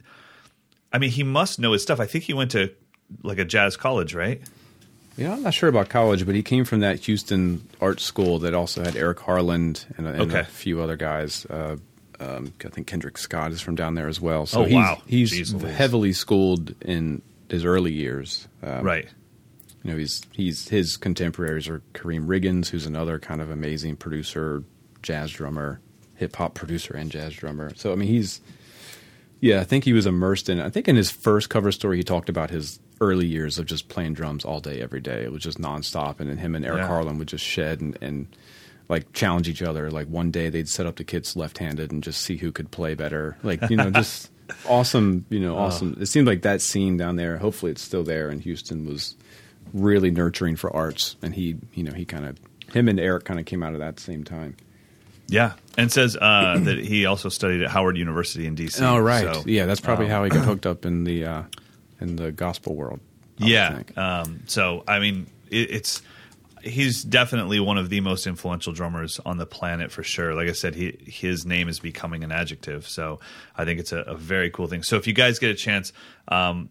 A: I mean, he must know his stuff. I think he went to like a jazz college, right?
B: Yeah, I'm not sure about college, but he came from that Houston art school that also had Eric Harland and, a- and
A: Okay.
B: a few other guys. Uh, um, I think Kendrick Scott is from down there as well. So
A: Oh,
B: he's,
A: wow.
B: he's
A: Jeez
B: heavily schooled in his early years. Um,
A: right.
B: You know, he's he's his contemporaries are Karriem Riggins, who's another kind of amazing producer, jazz drummer, hip hop producer, and jazz drummer. So I mean, he's yeah, I think he was immersed in. I think in his first cover story, he talked about his early years of just playing drums all day, every day. It was just nonstop, and then him and Eric
A: Yeah.
B: Harland would just shed and, and like challenge each other. Like one day they'd set up the kits left-handed and just see who could play better. Like you know, just awesome. You know, awesome. It seemed like that scene down there. Hopefully, it's still there in Houston. Was really nurturing for arts, and he, you know, he kind of him and Eric kind of came out of that same time.
A: Yeah, and says uh, that he also studied at Howard University in DC.
B: Oh right,
A: So,
B: yeah, that's probably
A: um,
B: how he got hooked up in the uh, in the gospel world. I
A: Yeah. Um, so I mean, it, it's he's definitely one of the most influential drummers on the planet for sure. Like I said, he his name is becoming an adjective. So I think it's a, a very cool thing. So if you guys get a chance, um,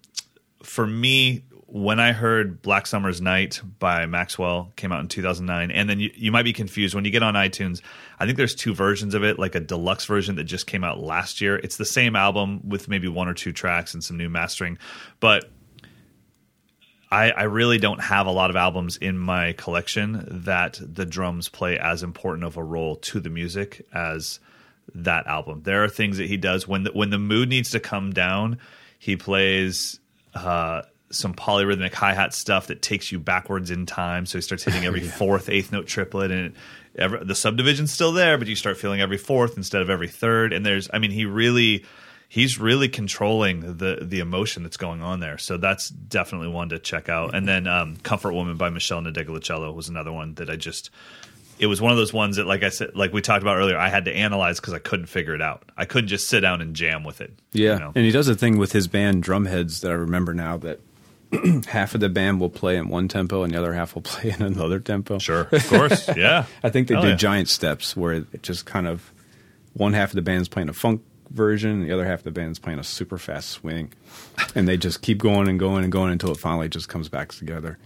A: for me. When I heard Black Summer's Night by Maxwell came out in 2009, and then you, you might be confused when you get on iTunes. I think there's two versions of it, like a deluxe version that just came out last year. It's the same album with maybe one or two tracks and some new mastering, but I, I really don't have a lot of albums in my collection that the drums play as important of a role to the music as that album. There are things that he does when the, when the mood needs to come down. He plays uh, some polyrhythmic hi hat stuff that takes you backwards in time. So he starts hitting every fourth eighth note triplet, and it, every, the subdivision's still there, but you start feeling every fourth instead of every third. And there's, I mean, he really he's really controlling the the emotion that's going on there. So that's definitely one to check out. And then um, Comfort Woman by Meshell Ndegeocello was another one that I just it was one of those ones that like I said like we talked about earlier, I had to analyze because I couldn't figure it out. I couldn't just sit down and jam with it.
B: Yeah,
A: you know?
B: and he does a thing with his band Drumhedz that I remember now that half of the band will play in one tempo and the other half will play in another tempo.
A: Sure, of course, yeah.
B: I think they
A: Hell
B: do
A: yeah.
B: giant steps where it just kind of one half of the band's playing a funk version, and the other half of the band's playing a super fast swing, and they just keep going and going and going until it finally just comes back together.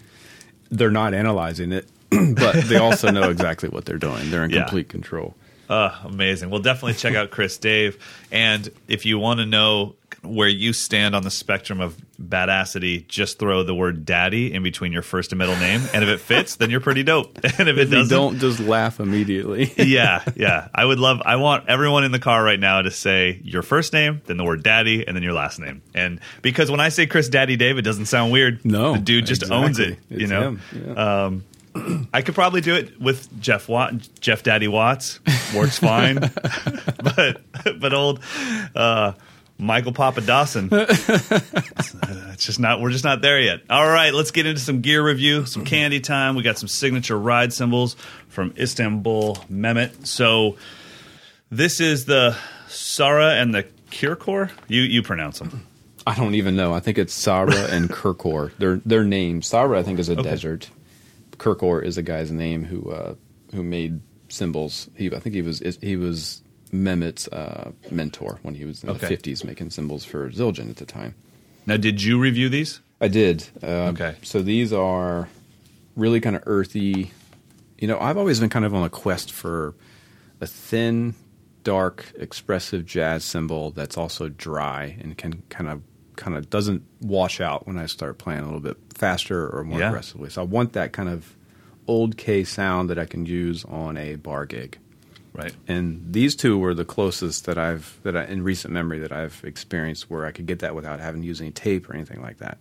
B: They're not analyzing it, but they also know exactly what they're doing. They're in
A: Yeah.
B: complete control.
A: Uh, amazing. Well, definitely check out Chris Dave. And if you want to know where you stand on the spectrum of badassity, just throw the word daddy in between your first and middle name. And if it fits, then you're pretty dope. And if it
B: if
A: doesn't.
B: don't just laugh immediately.
A: yeah, yeah. I would love, I want everyone in the car right now to say your first name, then the word daddy, and then your last name. And because when I say Chris Daddy Dave, it doesn't sound weird.
B: No,
A: The dude just owns it, you
B: It's
A: know?
B: yeah.
A: Um, I could probably do it with Jeff Watt, Jeff Daddy Watts. Works fine. but, but old, uh, Michael Papa Dawson. it's just not. We're just not there yet. All right, let's get into some gear review, some candy time. We got some signature ride cymbals from Istanbul Mehmet. So this is the Sabra and the Kirkor. You you pronounce them.
B: I don't even know. I think it's Sabra and Kirkor. Their their names. Sabra, I think, is a desert. Kirkor is a guy's name who uh, who made cymbals. He, I think he was he was Mehmet's uh, mentor when he was in
A: Okay.
B: the fifties, making cymbals for Zildjian at the time.
A: Now, did you review these?
B: I did. Uh,
A: Okay.
B: So these are really kind of earthy. You know, I've always been kind of on a quest for a thin, dark, expressive jazz cymbal that's also dry and can kind of kind of doesn't wash out when I start playing a little bit faster or more
A: Yeah.
B: aggressively. So I want that kind of old K sound that I can use on a bar gig.
A: Right.
B: And these two were the closest that I've that I, in recent memory that I've experienced where I could get that without having to use any tape or anything like that.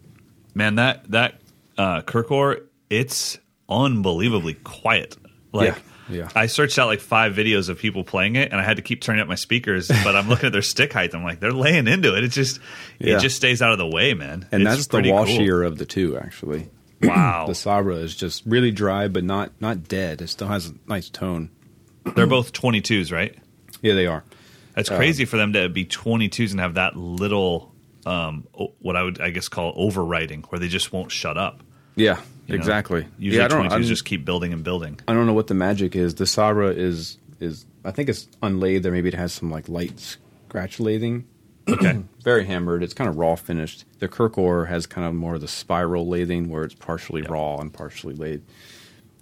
A: Man, that that uh, Kirkor, it's unbelievably quiet. Like,
B: Yeah, yeah.
A: I searched out like five videos of people playing it, and I had to keep turning up my speakers. But I'm looking at their stick height. I'm like, they're laying into it. It just
B: Yeah.
A: it just stays out of the way, man.
B: And
A: It's
B: that's the
A: pretty cool.
B: washier of the two, actually.
A: Wow,
B: The Sabra is just really dry, but not not dead. It still has a nice tone.
A: They're both 22s, right?
B: Yeah, they are.
A: That's crazy for them to be 22s and have that little, um, what I would I guess call overwriting, where they just won't shut up.
B: Yeah,
A: you know?
B: exactly.
A: Usually,
B: yeah,
A: 22s
B: I
A: just keep building and building.
B: I don't know what the magic is. The Sabra is is I think it's unlathed there. Maybe it has some like light scratch lathing.
A: Okay.
B: Very hammered. It's kind of raw finished. The Kirkor has kind of more of the spiral lathing where it's partially raw and partially lathed.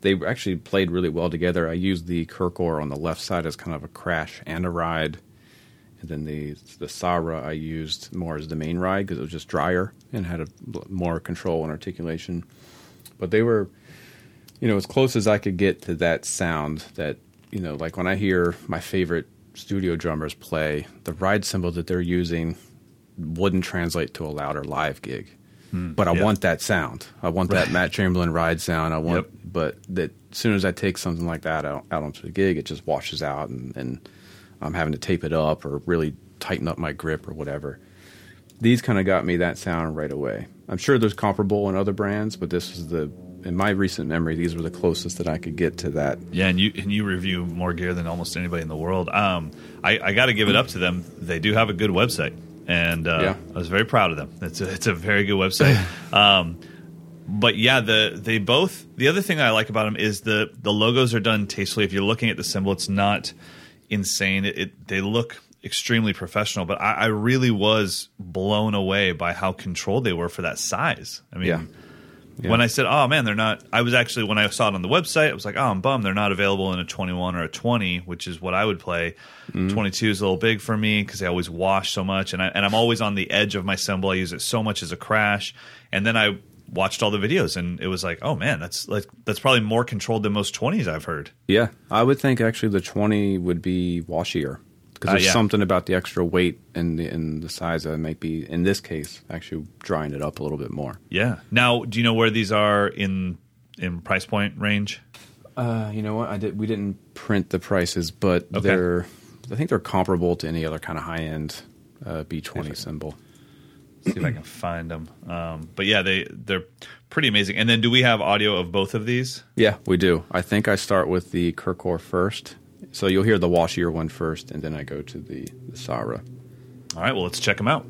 B: They actually played really well together. I used the Kirkor on the left side as kind of a crash and a ride. And then the the Sabra I used more as the main ride because it was just drier and had a more control and articulation. But they were, you know, as close as I could get to that sound. That you know, like when I hear my favorite studio drummers play, the ride cymbal that they're using wouldn't translate to a louder live gig. But I
A: yeah.
B: want that sound. I want that Matt Chamberlain ride sound. I want,
A: Yep.
B: but that as soon as I take something like that out, out onto the gig, it just washes out, and, and I'm having to tape it up or really tighten up my grip or whatever. These kind of got me that sound right away. I'm sure there's comparable in other brands, but this is the in my recent memory, these were the closest that I could get to that.
A: Yeah, and you and you review more gear than almost anybody in the world. Um, I, I got to give it up to them. They do have a good website, and uh,
B: Yeah.
A: I was very proud of them. It's a, it's a very good website. um, but yeah, the they both. The other thing I like about them is the the logos are done tastefully. If you're looking at the cymbal, it's not insane. It, it they look extremely professional. But I, I really was blown away by how controlled they were for that size. I mean.
B: Yeah. Yeah.
A: When I said, "Oh man, they're not," I was actually when I saw it on the website, I was like, "Oh, I'm bummed they're not available in a 21 or a 20, which is what I would play."
B: Mm-hmm.
A: 22 is a little big for me because I always wash so much, and I, and I'm always on the edge of my cymbal. I use it so much as a crash, and then I watched all the videos, and it was like, "Oh man, that's like that's probably more controlled than most 20s I've heard."
B: Yeah, I would think actually the 20 would be washier because
A: Uh,
B: there's
A: yeah.
B: something about the extra weight and the, and the size that might be in this case actually drying it up a little bit more.
A: Yeah. Now, do you know where these are in in price point range?
B: Uh, you know what? I did. We didn't print the prices, but
A: Okay.
B: they're. I think they're comparable to any other kind of high end uh, B20 cymbal.
A: see if I can find them. Um, but yeah, they they're pretty amazing. And then, do we have audio of both of these?
B: Yeah, we do. I think I start with the Kirkor first, so you'll hear the washier one first, and then I go to the, the Sabra.
A: All right, well, let's check them out.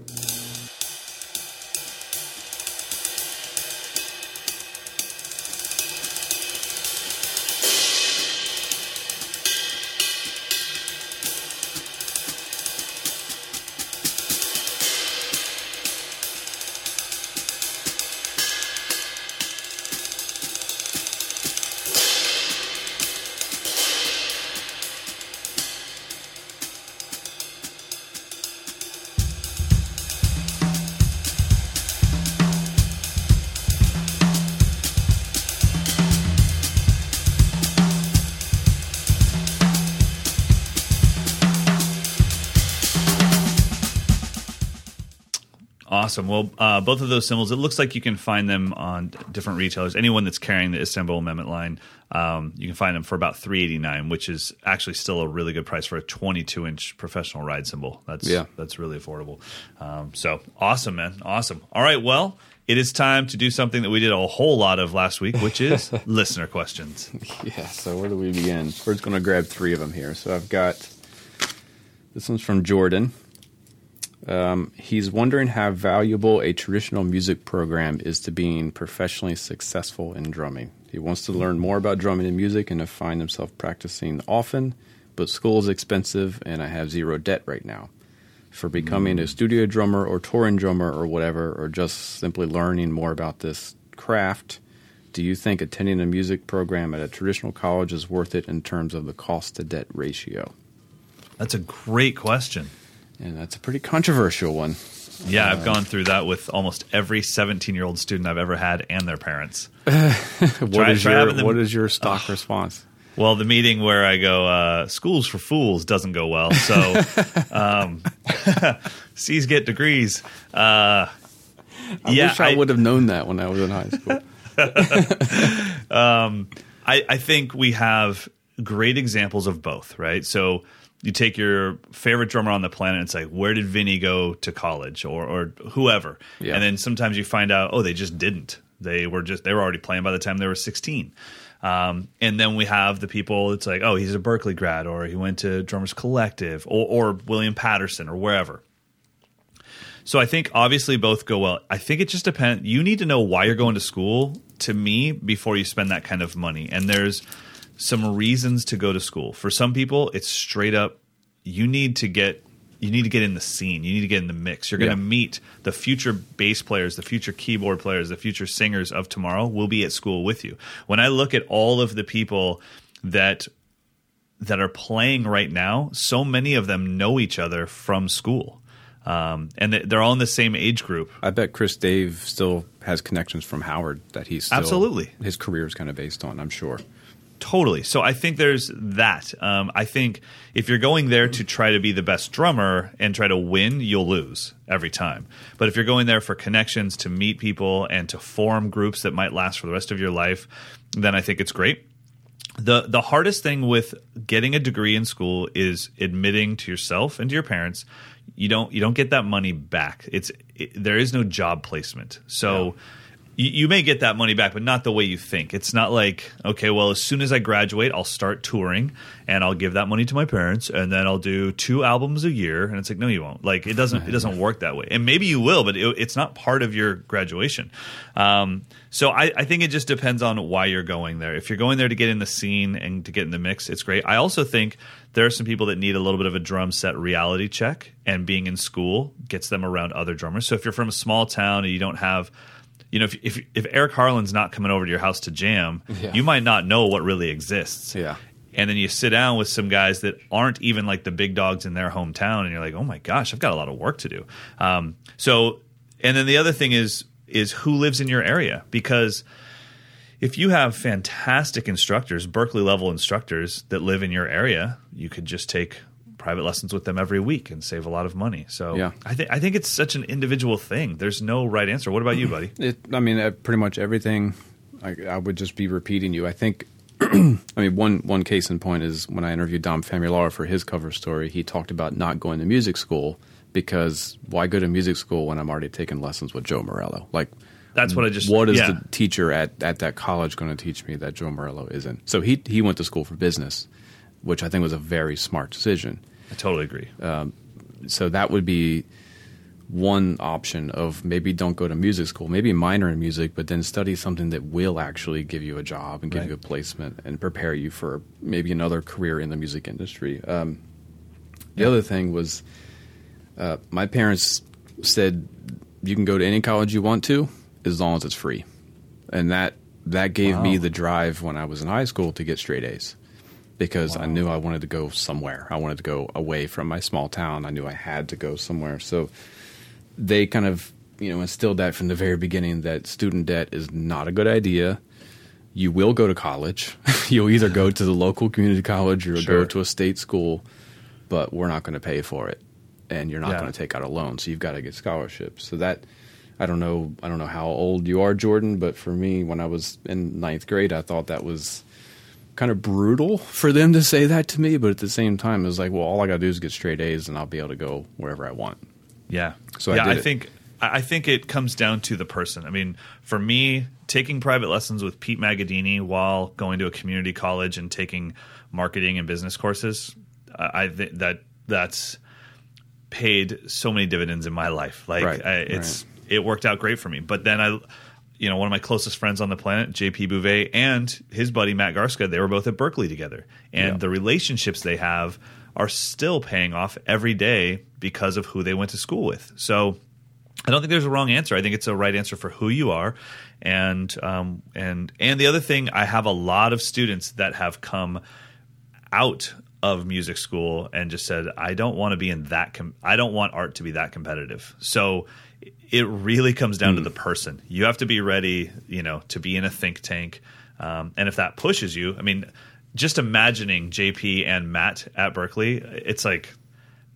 A: Awesome. Well, uh, both of those cymbals, it looks like you can find them on different retailers. Anyone that's carrying the Istanbul Mehmet line, um, you can find them for about three eighty nine, which is actually still a really good price for a twenty two inch professional ride cymbal. That's
B: Yeah.
A: that's really affordable. Um, so awesome, man, awesome. All right, well, it is time to do something that we did a whole lot of last week, which is listener questions.
B: Yeah, so where do we begin? We're just going to grab three of them here. So I've got this one's from Jordan. Um, he's wondering how valuable a traditional music program is to being professionally successful in drumming. He wants to learn more about drumming and music and to find himself practicing often, but school is expensive and I have zero debt right now. For becoming a studio drummer or touring drummer or whatever, or just simply learning more about this craft, do you think attending a music program at a traditional college is worth it in terms of the cost to debt ratio?
A: That's a great question.
B: And that's a pretty controversial one.
A: Yeah, I've gone through that with almost every 17 year old student I've ever had and their parents.
B: What
A: Try-
B: is your
A: them-
B: what is your stock response?
A: Well, the meeting where I go, uh, schools for fools doesn't go well. So, um, C's get degrees. Uh,
B: I
A: yeah,
B: wish I, would have known that when I was in high school.
A: I, I think we have great examples of both, right? So you take your favorite drummer on the planet. It's like, where did Vinny go to college, or or whoever?
B: Yeah.
A: And then sometimes you find out, oh, they just didn't. They were just they were already playing by the time they were sixteen. Um, and then we have the people. It's like, oh, he's a Berklee grad, or he went to Drummers Collective, or, or William Paterson, or wherever. So I think obviously both go well. I think it just depends. You need to know why you're going to school. To me, before you spend that kind of money, and there's some reasons to go to school. For some people, it's straight up. You need to get. You need to get in the scene. You need to get in the mix. You're going
B: Yeah.
A: to meet the future bass players, the future keyboard players, the future singers of tomorrow will be at school with you. When I look at all of the people that that are playing right now, so many of them know each other from school. Um, and they- they're all in the same age group.
B: I bet Chris Dave still has connections from Howard that he's still,
A: Absolutely.
B: his career is kind of based on. I'm sure.
A: Totally. So I think there's that. Um, I think if you're going there to try to be the best drummer and try to win, you'll lose every time. But if you're going there for connections, to meet people, and to form groups that might last for the rest of your life, then I think it's great. the The hardest thing with getting a degree in school is admitting to yourself and to your parents you don't you don't get that money back. It's it, there is no job placement. So you, you may get that money back, but not the way you think. It's not like, okay, well, as soon as I graduate, I'll start touring and I'll give that money to my parents and then I'll do two albums a year. And it's like, no, you won't. Like it doesn't, it doesn't work that way. And maybe you will, but it, it's not part of your graduation. Um, so I, I think it just depends on why you're going there. If you're going there to get in the scene and to get in the mix, it's great. I also think there are some people that need a little bit of a drum set reality check, and being in school gets them around other drummers. So if you're from a small town and you don't have you know, if, if if Eric Harland's not coming over to your house to jam,
B: Yeah.
A: you might not know what really exists.
B: Yeah.
A: And then you sit down with some guys that aren't even like the big dogs in their hometown, and you're like, oh my gosh, I've got a lot of work to do. Um, so, and then the other thing is is who lives in your area because if you have fantastic instructors, Berklee level instructors that live in your area, you could just take private lessons with them every week and save a lot of money. So
B: Yeah.
A: I think I think it's such an individual thing. There's no right answer. What about you, buddy?
B: It, I mean, uh, pretty much everything. I, I would just be repeating you. I think. I mean, one one case in point is when I interviewed Dom Famularo for his cover story. He talked about not going to music school because why go to music school when I'm already taking lessons with Joe Morello? Like,
A: That's what I just
B: what is
A: yeah.
B: the teacher at, at that college going to teach me that Joe Morello isn't? So he he went to school for business, which I think was a very smart decision.
A: I totally agree.
B: so that would be one option of maybe don't go to music school, maybe minor in music, but then study something that will actually give you a job and give
A: Right.
B: you a placement and prepare you for maybe another career in the music industry. Um, the other thing was uh, my parents said you can go to any college you want to as long as it's free, and that that gave me the drive when I was in high school to get straight A's because I knew I wanted to go somewhere. I wanted to go away from my small town. I knew I had to go somewhere. So they kind of, you know, instilled that from the very beginning that student debt is not a good idea. You will go to college. You'll either go to the local community college or you'll
A: Sure.
B: go to a state school, but we're not going to pay for it. and you're not
A: Yeah.
B: going to take out a loan, so you've got to get scholarships. So that I don't know, I don't know how old you are, Jordan, but for me, when I was in ninth grade, I thought that was kind of brutal for them to say that to me. But at the same time, it was like, well, all I got to do is get straight A's, and I'll be able to go wherever I want.
A: Yeah.
B: So I
A: yeah,
B: did
A: I, think I I think it comes down to the person. I mean, for me, taking private lessons with Pete Magadini while going to a community college and taking marketing and business courses, I, I think that that's paid so many dividends in my life. Like
B: Right,
A: I, it's it worked out great for me. But then I you know, one of my closest friends on the planet, JP Bouvet, and his buddy Matt Garstka, they were both at Berklee together. And
B: Yeah.
A: the relationships they have are still paying off every day because of who they went to school with. So I don't think there's a wrong answer. I think it's a right answer for who you are, and um, and and the other thing, I have a lot of students that have come out of music school and just said, I don't want to be in that. Com- I don't want art to be that competitive. So it really comes down to the person. You have to be ready, you know, to be in a think tank, um, and if that pushes you, I mean, just imagining JP and Matt at Berklee, it's like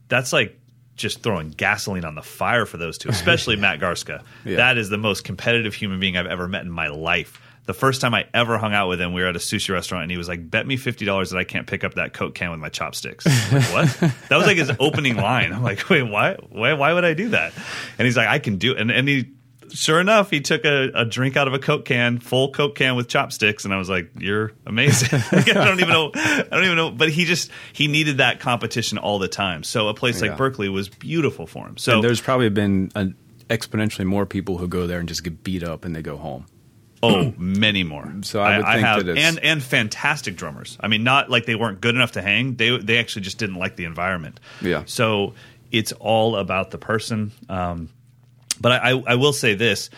A: that's like just throwing gasoline on the fire for those two, especially Matt Garstka.
B: Yeah.
A: That is the most competitive human being I've ever met in my life. The first time I ever hung out with him, we were at a sushi restaurant, and he was like, "Bet me fifty dollars that I can't pick up that Coke can with my chopsticks." Like, what? that was like his opening line. I'm like, "Wait, why? Why? Why would I do that?" And he's like, "I can do." It. And and he, sure enough, he took a, a drink out of a Coke can, full Coke can with chopsticks, and I was like, "You're amazing." Like, I don't even know. I don't even know. But he just he needed that competition all the time. So a place like Berklee was beautiful for him. So
B: and there's probably been an exponentially more people who go there and just get beat up and they go home.
A: Oh, many more.
B: So I would think
A: have,
B: that it's-
A: and and fantastic drummers. I mean, not like they weren't good enough to hang. They they actually just didn't like the environment.
B: Yeah.
A: So it's all about the person. Um, but I, I, I will say this: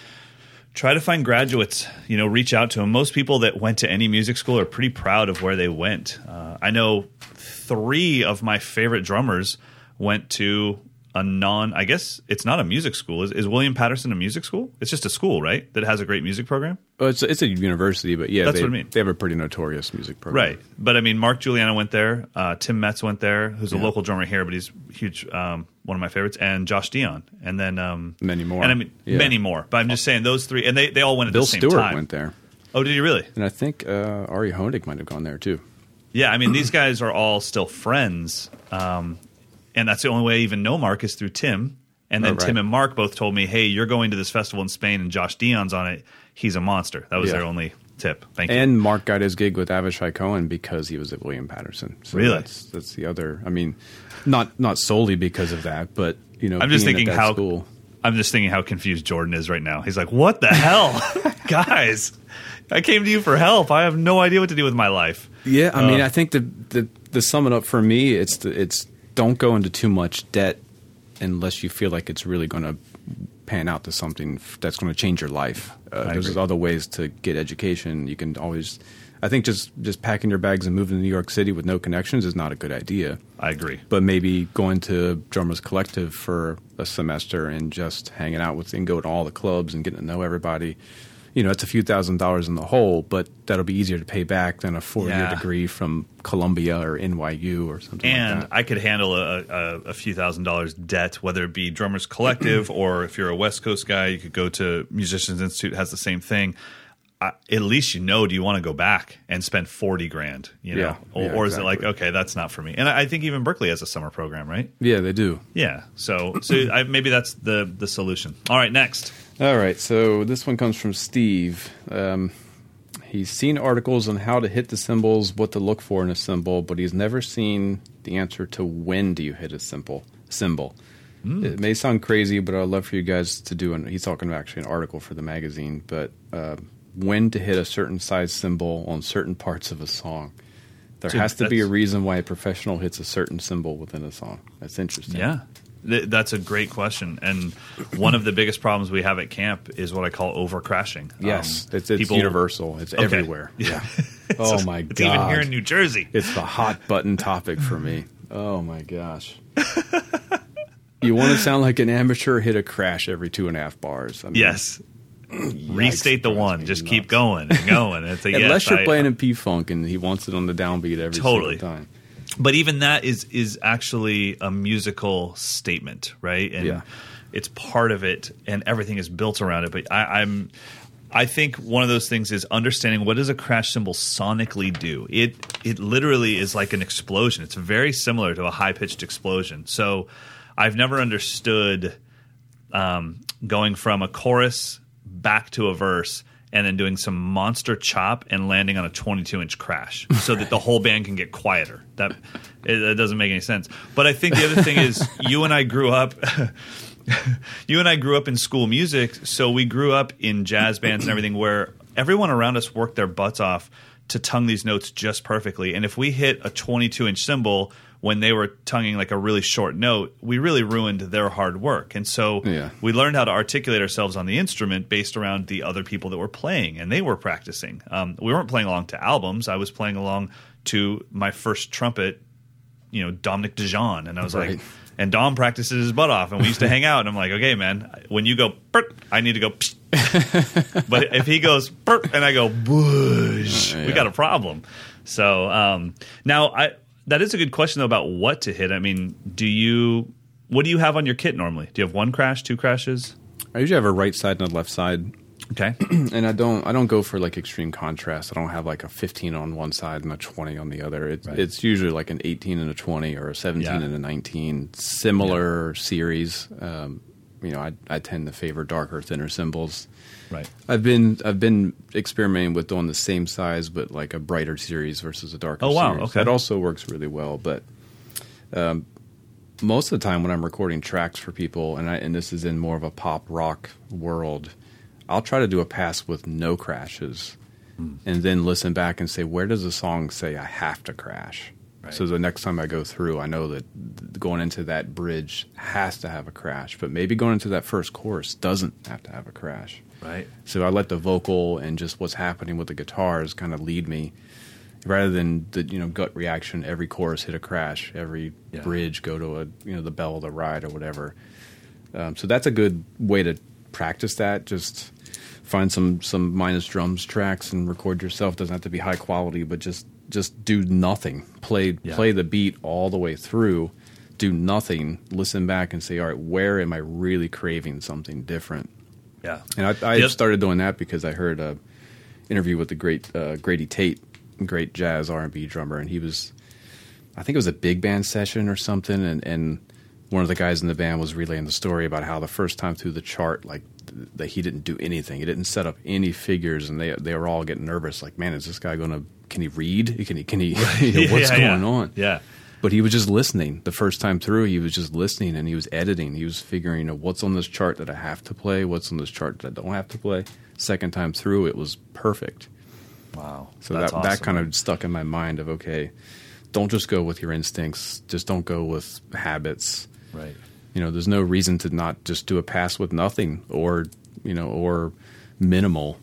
A: try to find graduates. You know, reach out to them. Most people that went to any music school are pretty proud of where they went. Uh, I know three of my favorite drummers went to a non. I guess it's not a music school. Is, is William Paterson a music school? It's just a school, right? That has a great music program.
B: Well, it's it's a university, but yeah,
A: That's
B: they,
A: what I mean.
B: They have a pretty notorious music program,
A: Right. But I mean, Mark Guiliana went there. Uh, Tim Metz went there, who's a local drummer here, but he's huge, um, one of my favorites, and Josh Dion. And then um,
B: Many more.
A: And I mean,
B: Yeah.
A: many more. But I'm just saying those three, and they, they all went at
B: Bill
A: the same
B: Stewart
A: time.
B: went there,
A: Oh, did you really?
B: and I think uh, Ari Hoenig might have gone there too.
A: Yeah. I mean, these guys are all still friends. Um, and that's the only way I even know Mark is through Tim. And then
B: Oh, right.
A: Tim and Mark both told me, hey, you're going to this festival in Spain, and Josh Dion's on it. He's a monster. That was
B: Yeah.
A: their only tip. Thank you.
B: And Mark got his gig with Avishai Cohen because he was at William Paterson. So
A: Really?
B: That's, that's the other. I mean, not not solely because of that, but you know,
A: I'm just thinking how
B: school.
A: I'm just thinking how confused Jordan is right now. He's like, "What the hell, guys? I came to you for help. I have no idea what to do with my life."
B: Yeah, I mean,
A: Uh,
B: I think the the the sum it up for me, it's the, it's don't go into too much debt unless you feel like it's really going to pan out to something that's going to change your life. Uh, there's
A: agree.
B: other ways to get education. You can always, I think, just just packing your bags and moving to New York City with no connections is not a good idea.
A: I agree.
B: But maybe going to Drummers Collective for a semester and just hanging out with and go to all the clubs and getting to know everybody. You know, it's a few thousand dollars in the hole, but that'll be easier to pay back than a four year
A: Yeah.
B: degree from Columbia or NYU or something
A: And
B: like that.
A: I could handle a, a, a few thousand dollars debt, whether it be Drummers Collective or if you're a West Coast guy, you could go to Musicians Institute. Has the same thing. I, at least you know. Do you want to go back and spend forty grand? You know,
B: Yeah.
A: or,
B: Yeah,
A: or is it like okay, that's not for me? And I, I think even Berklee has a summer program, right?
B: yeah, they do.
A: Yeah. So, so I, maybe that's the the solution. All right, next.
B: All right, so this one comes from Steve. Um, he's seen articles on how to hit the cymbals, what to look for in a cymbal, but he's never seen the answer to when do you hit a cymbal. Cymbal. It may sound crazy, but I'd love for you guys to do. An, he's talking about actually an article for the magazine, but uh, when to hit a certain size cymbal on certain parts of a song. There
A: Dude,
B: has to be a reason why a professional hits a certain cymbal within a song. That's interesting.
A: Yeah. Th- That's a great question, and one of the biggest problems we have at camp is what I call over crashing.
B: Yes,
A: Um,
B: it's, it's
A: people-
B: universal. It's
A: Okay.
B: everywhere.
A: Yeah.
B: oh my
A: It's
B: god!
A: even here in New Jersey.
B: It's the hot button topic for me. Oh my gosh. you want to sound like an amateur, hit a crash every two and a half bars. I mean,
A: Yes. Restate the one. Just
B: nuts.
A: keep going and going. It's a yes,
B: Unless you're
A: I-
B: playing in P Funk and he wants it on the downbeat every
A: Totally.
B: single time.
A: but even that is is actually a musical statement, right? And
B: Yeah.
A: it's part of it, and everything is built around it. But I, I'm, I think one of those things is understanding what does a crash cymbal sonically do. It it literally is like an explosion. It's very similar to a high pitched explosion. So I've never understood um, going from a chorus back to a verse and then doing some monster chop and landing on a 22 inch crash so that the whole band can get quieter. That it, that doesn't make any sense. But I think the other thing is you and I grew up. you and I grew up in school music, so we grew up in jazz bands and everything where everyone around us worked their butts off to tongue these notes just perfectly. And if we hit a 22 inch cymbal when they were tonguing like a really short note, we really ruined their hard work. And so
B: Yeah.
A: we learned how to articulate ourselves on the instrument based around the other people that were playing, and they were practicing. Um, we weren't playing along to albums. I was playing along to my first trumpet, you know, Dominic DeJean, and I was
B: Right.
A: like, and Dom practices his butt off, and we used to hang out. And I'm like, okay, man, when you go, "Bert," I need to go. But if he goes, "Bert," and I go, "Bush,"
B: Uh,
A: we got a problem. So um, now I. That is a good question though about what to hit. I mean, do you what do you have on your kit normally? Do you have one crash, two crashes?
B: I usually have a right side and a left side,
A: Okay.
B: and I don't I don't go for like extreme contrast. I don't have like a 15 on one side and a 20 on the other. It's
A: Right.
B: it's usually like an 18 and a 20 or a 17
A: Yeah.
B: and a 19. Similar series. Um, you know, I I tend to favor darker, thinner cymbals.
A: right.
B: I've been I've been experimenting with doing the same size but like a brighter series versus a darker
A: Oh, wow,
B: series.
A: okay.
B: That also works really well, but um, most of the time when I'm recording tracks for people and I and this is in more of a pop rock world, I'll try to do a pass with no crashes
A: Hmm.
B: and then listen back and say where does the song say I have to crash?
A: Right.
B: So the next time I go through, I know that going into that bridge has to have a crash, but maybe going into that first course doesn't have to have a crash.
A: Right.
B: So I let the vocal and just what's happening with the guitars kind of lead me, rather than the you know gut reaction. Every chorus hit a crash, every
A: Yeah.
B: bridge go to a you know the bell of the ride or whatever. Um, so that's a good way to practice that. Just find some some minus drums tracks and record yourself. Doesn't have to be high quality, but just just do nothing. Play
A: Yeah.
B: play the beat all the way through. Do nothing. Listen back and say, all right, where am I really craving something different?
A: Yeah.
B: And I, I
A: Yep.
B: started doing that because I heard a interview with the great uh, Grady Tate, great jazz R and B drummer, and he was, I think it was a big band session or something, and and one of the guys in the band was relaying the story about how the first time through the chart, like that he didn't do anything, he didn't set up any figures, and they they were all getting nervous, like, man, is this guy gonna? Can he read? Can he? Can he? you know, what's
A: Yeah,
B: going
A: yeah.
B: on?
A: Yeah.
B: But he was just listening the first time through. He was just listening and he was editing. He was figuring, you know, what's on this chart that I have to play, what's on this chart that I don't have to play. Second time through, it was perfect.
A: Wow.
B: So
A: That's
B: that that kind of stuck in my mind of okay, don't just go with your instincts. Just don't go with habits.
A: right.
B: You know, there's no reason to not just do a pass with nothing or you know or minimal.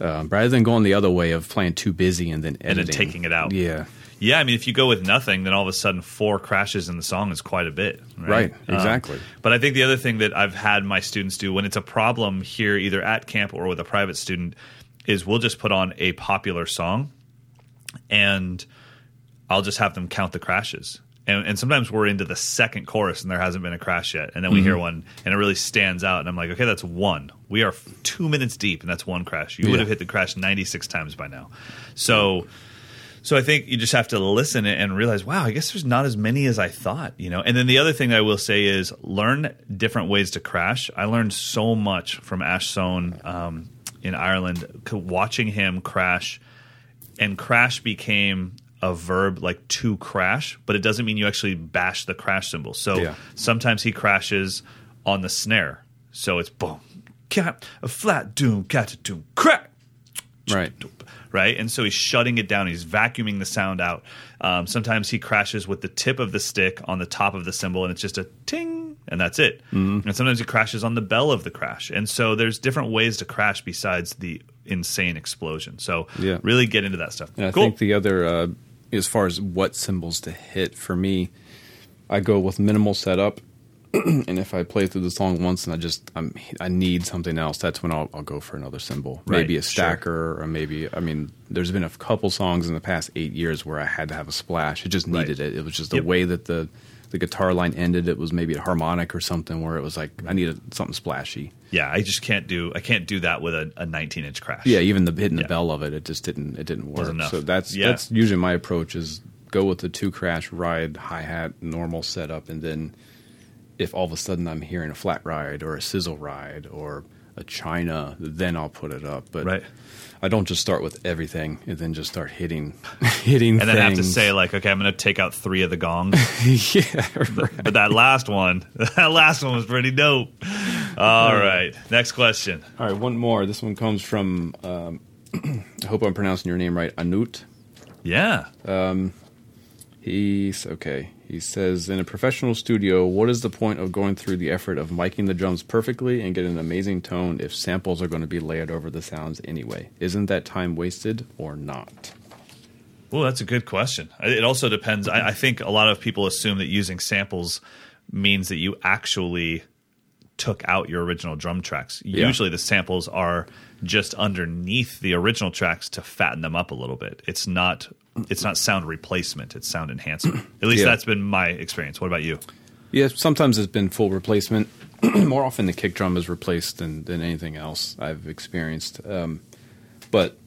B: Um, rather than going the other way of playing too busy and then
A: And then taking it out.
B: Yeah,
A: Yeah, I mean, if you go with nothing, then all of a sudden four crashes in the song is quite a bit. Right,
B: Right,
A: Um,
B: exactly.
A: but I think the other thing that I've had my students do when it's a problem here, either at camp or with a private student, is we'll just put on a popular song and I'll just have them count the crashes. And, and sometimes we're into the second chorus and there hasn't been a crash yet. And then we
B: Mm-hmm.
A: hear one and it really stands out. And I'm like, okay, that's one. We are two minutes deep and that's one crash. You would have hit the crash 96 times by now. So. So I think you just have to listen and realize, wow, I guess there's not as many as I thought, you know. And then the other thing I will say is learn different ways to crash. I learned so much from Ash Soan um, in Ireland, watching him crash, and crash became a verb like to crash, but it doesn't mean you actually bash the crash cymbal. So
B: Yeah.
A: sometimes he crashes on the snare, so it's boom, cat, a flat doom, cat, a doom, crack
B: right.
A: right? And so he's shutting it down. He's vacuuming the sound out. Um, sometimes he crashes with the tip of the stick on the top of the cymbal, and it's just a ting, and that's it.
B: Mm-hmm.
A: And sometimes he crashes on the bell of the crash. And so there's different ways to crash besides the insane explosion. So
B: Yeah.
A: really get into that stuff.
B: And I
A: cool.
B: think the other, uh, as far as what cymbals to hit, for me, I go with minimal setup and if I play through the song once and I just I'm, I need something else, that's when I'll, I'll go for another cymbal.
A: Right,
B: Maybe a
A: sure.
B: stacker, or maybe I mean, there's been a couple songs in the past eight years where I had to have a splash. It just
A: Right.
B: needed it. It was just the
A: Yep.
B: way that the the guitar line ended. It was maybe a harmonic or something where it was like I needed something splashy.
A: Yeah, I just can't do I can't do that with a, a 19 inch crash.
B: Yeah, even the hitting
A: Yeah.
B: the bell of it, it just didn't it didn't work. So that's
A: Yeah.
B: that's usually my approach is go with the two crash ride hi hat normal setup, and then if all of a sudden I'm hearing a flat ride or a sizzle ride or a China, then I'll put it up. But
A: Right.
B: I don't just start with everything and then just start hitting hitting
A: and then have to say like, okay, I'm going to take out three of the gongs.
B: yeah, right.
A: but that last one, that last one was pretty dope. All right, next question.
B: All right, one more. This one comes from. Um, I hope I'm pronouncing your name right. Anut.
A: Yeah,
B: He's okay. He says, in a professional studio, what is the point of going through the effort of miking the drums perfectly and getting an amazing tone if samples are going to be layered over the sounds anyway? Isn't that time wasted or not?
A: Well, that's a good question. It also depends. I, I think a lot of people assume that using samples means that you actually took out your original drum tracks.
B: Yeah.
A: Usually, the samples are just underneath the original tracks to fatten them up a little bit. It's not. It's not sound replacement. It's sound enhancement. At least
B: Yeah.
A: that's been my experience. What about you?
B: Yeah, sometimes it's been full replacement. More often, the kick drum is replaced than, than anything else I've experienced. Um, but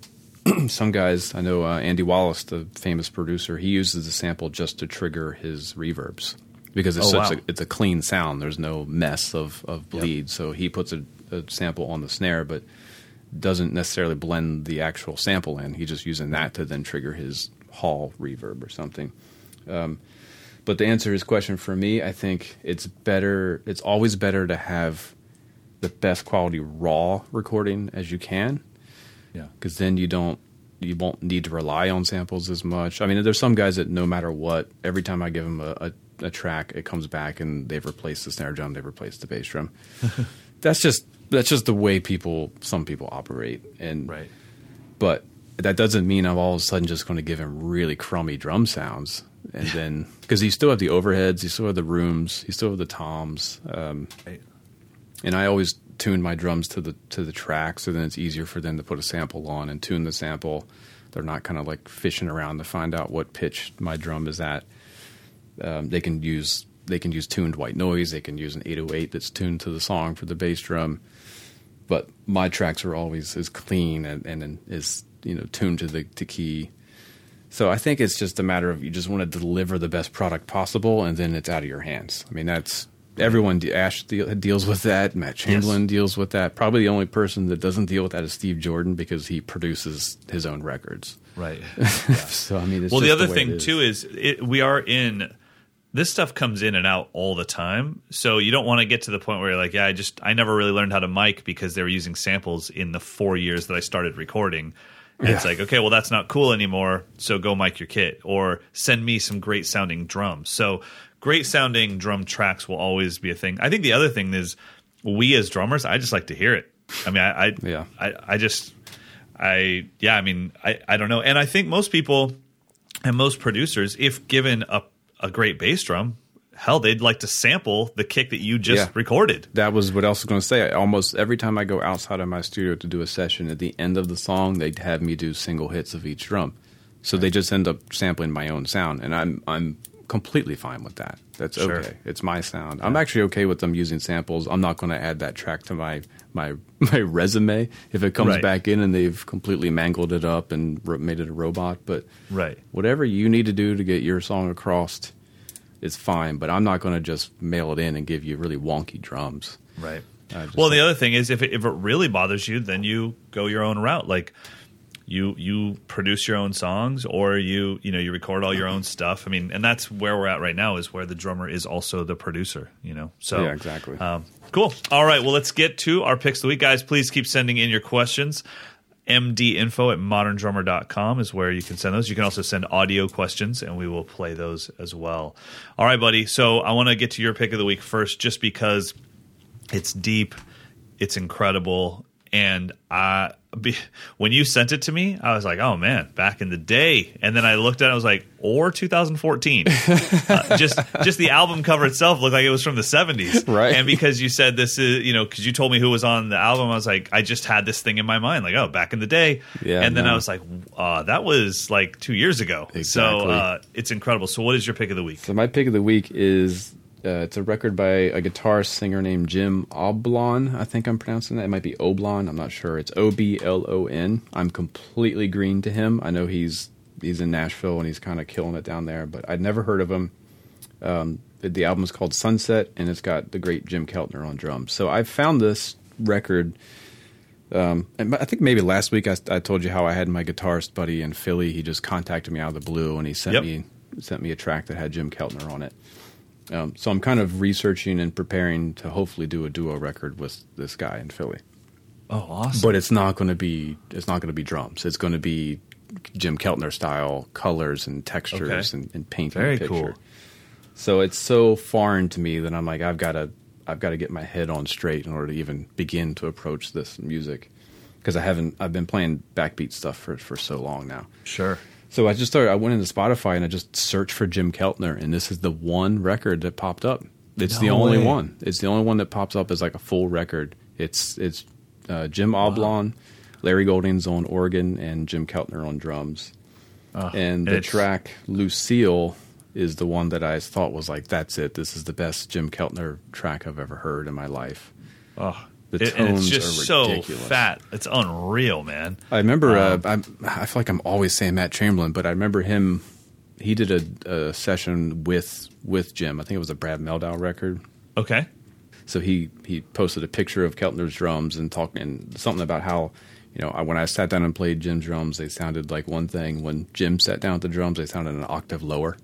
B: some guys, I know uh, Andy Wallace, the famous producer, he uses the sample just to trigger his reverbs because it's
A: Oh,
B: such
A: wow.
B: a, it's a clean sound. There's no mess of, of bleed. So he puts a, a sample on the snare, but doesn't necessarily blend the actual sample in. He's just using that to then trigger his hall reverb or something. Um, but to answer his question for me, I think it's better. It's always better to have the best quality raw recording as you can,
A: Yeah.
B: because then you don't you won't need to rely on samples as much. I mean, there's some guys that no matter what, every time I give them a, a, a track, it comes back and they've replaced the snare drum, they've replaced the bass drum. that's just that's just the way people some people operate, and
A: Right.
B: but that doesn't mean I'm all of a sudden just going to give him really crummy drum sounds. And then, because you still have the overheads, you still have the rooms, you still have the toms, um,
A: Right.
B: and I always tune my drums to the to the track, so then it's easier for them to put a sample on and tune the sample. They're not kind of like fishing around to find out what pitch my drum is at. Um, they can use they can use tuned white noise. They can use an 808 that's tuned to the song for the bass drum. But my tracks are always as clean and, and is you know tuned to the to key. So I think it's just a matter of you just want to deliver the best product possible, and then it's out of your hands. I mean, that's everyone. Ash de- deals with that. Matt Chamberlain deals with that. Probably the only person that doesn't deal with that is Steve Jordan because he produces his own records.
A: Right.
B: So I mean, it's
A: well, the
B: just
A: other
B: way
A: thing
B: is.
A: too is it, we are in this stuff comes in and out all the time. So you don't want to get to the point where you're like, yeah, I just I never really learned how to mic because they were using samples in the four years that I started recording. And it's like, okay, well that's not cool anymore. So go mic your kit or send me some great sounding drums. So great sounding drum tracks will always be a thing. I think the other thing is we as drummers, I just like to hear it. I mean, I, I
B: Yeah.
A: I, I just I yeah, I mean, I, I don't know. And I think most people and most producers, if given a, a great bass drum, hell, they'd like to sample the kick that you just
B: Yeah.
A: recorded.
B: that was what I was going to say. Almost every time I go outside of my studio to do a session, at the end of the song, they'd have me do single hits of each drum. So they just end up sampling my own sound, and I'm I'm completely fine with that. That's
A: Sure.
B: okay. It's my sound. I'm actually okay with them using samples. I'm not going to add that track to my my my resume if it comes
A: Right.
B: back in and they've completely mangled it up and made it a robot. But
A: Right.
B: whatever you need to do to get your song across is fine. But I'm not going to just mail it in and give you really wonky drums.
A: Right. Well, the other thing is if it, if it really bothers you, then you go your own route. Like you you produce your own songs or you you know you record all your own stuff. I mean, and that's where we're at right now is where the drummer is also the producer. You know, so
B: Yeah, exactly.
A: Um, cool. All right. Well, let's get to our picks of the week, guys. Please keep sending in your questions. mdinfo at moderndrummer.com is where you can send those. You can also send audio questions, and we will play those as well. All right, buddy. So I want to get to your pick of the week first, just because it's deep, it's incredible, and I be, when you sent it to me, I was like, oh man, back in the day. And then I looked at it, I was like, or 2014. uh, just just the album cover itself looked like it was from the 70s.
B: Right.
A: And because you said this is, you know, because you told me who was on the album, I was like, I just had this thing in my mind, like, oh, back in the day.
B: Yeah,
A: and then
B: no.
A: I was like, uh, that was like two years ago. So uh, it's incredible. So what is your pick of the week?
B: So my pick of the week is uh, it's a record by a guitar singer named Jim Oblon. I think I'm pronouncing that. It might be Oblon. I'm not sure. It's O B L O N. I'm completely green to him. I know he's he's in Nashville and he's kind of killing it down there, but I'd never heard of him. Um, the, album is called Sunset, and it's got the great Jim Keltner on drums. So I found this record. Um, and I think maybe last week I, I told you how I had my guitarist buddy in Philly. He just contacted me out of the blue, and he sent
A: Yep.
B: me sent me a track that had Jim Keltner on it. Um, so I'm kind of researching and preparing to hopefully do a duo record with this guy in Philly.
A: Oh, awesome.
B: But it's not going to be it's not going to be drums. It's going to be Jim Keltner style colors and textures
A: Okay.
B: and, and painting
A: Very
B: picture.
A: cool.
B: So it's so foreign to me that I'm like I've got to I've got to get my head on straight in order to even begin to approach this music because I haven't I've been playing backbeat stuff for for so long now.
A: sure.
B: So I just started. I went into Spotify and I just searched for Jim Keltner, and this is the one record that popped up. It's the
A: No
B: only
A: way.
B: one. It's the only one that pops up as like a full record. It's it's uh, Jim Oblon, Larry Goldings on organ, and Jim Keltner on drums.
A: Oh,
B: and the track Lucille is the one that I thought was like, that's it. This is the best Jim Keltner track I've ever heard in my life.
A: Oh,
B: The
A: It- and it's
B: tones
A: just
B: are
A: so fat. It's unreal, man.
B: I remember.
A: Um,
B: uh, I, I feel like I'm always saying Matt Chamberlain, but I remember him. He did a, a session with with Jim. I think it was a Brad Mehldau record.
A: Okay.
B: So he he posted a picture of Keltner's drums and talking something about how you know I, when I sat down and played Jim's drums, they sounded like one thing. When Jim sat down at the drums, they sounded an octave lower.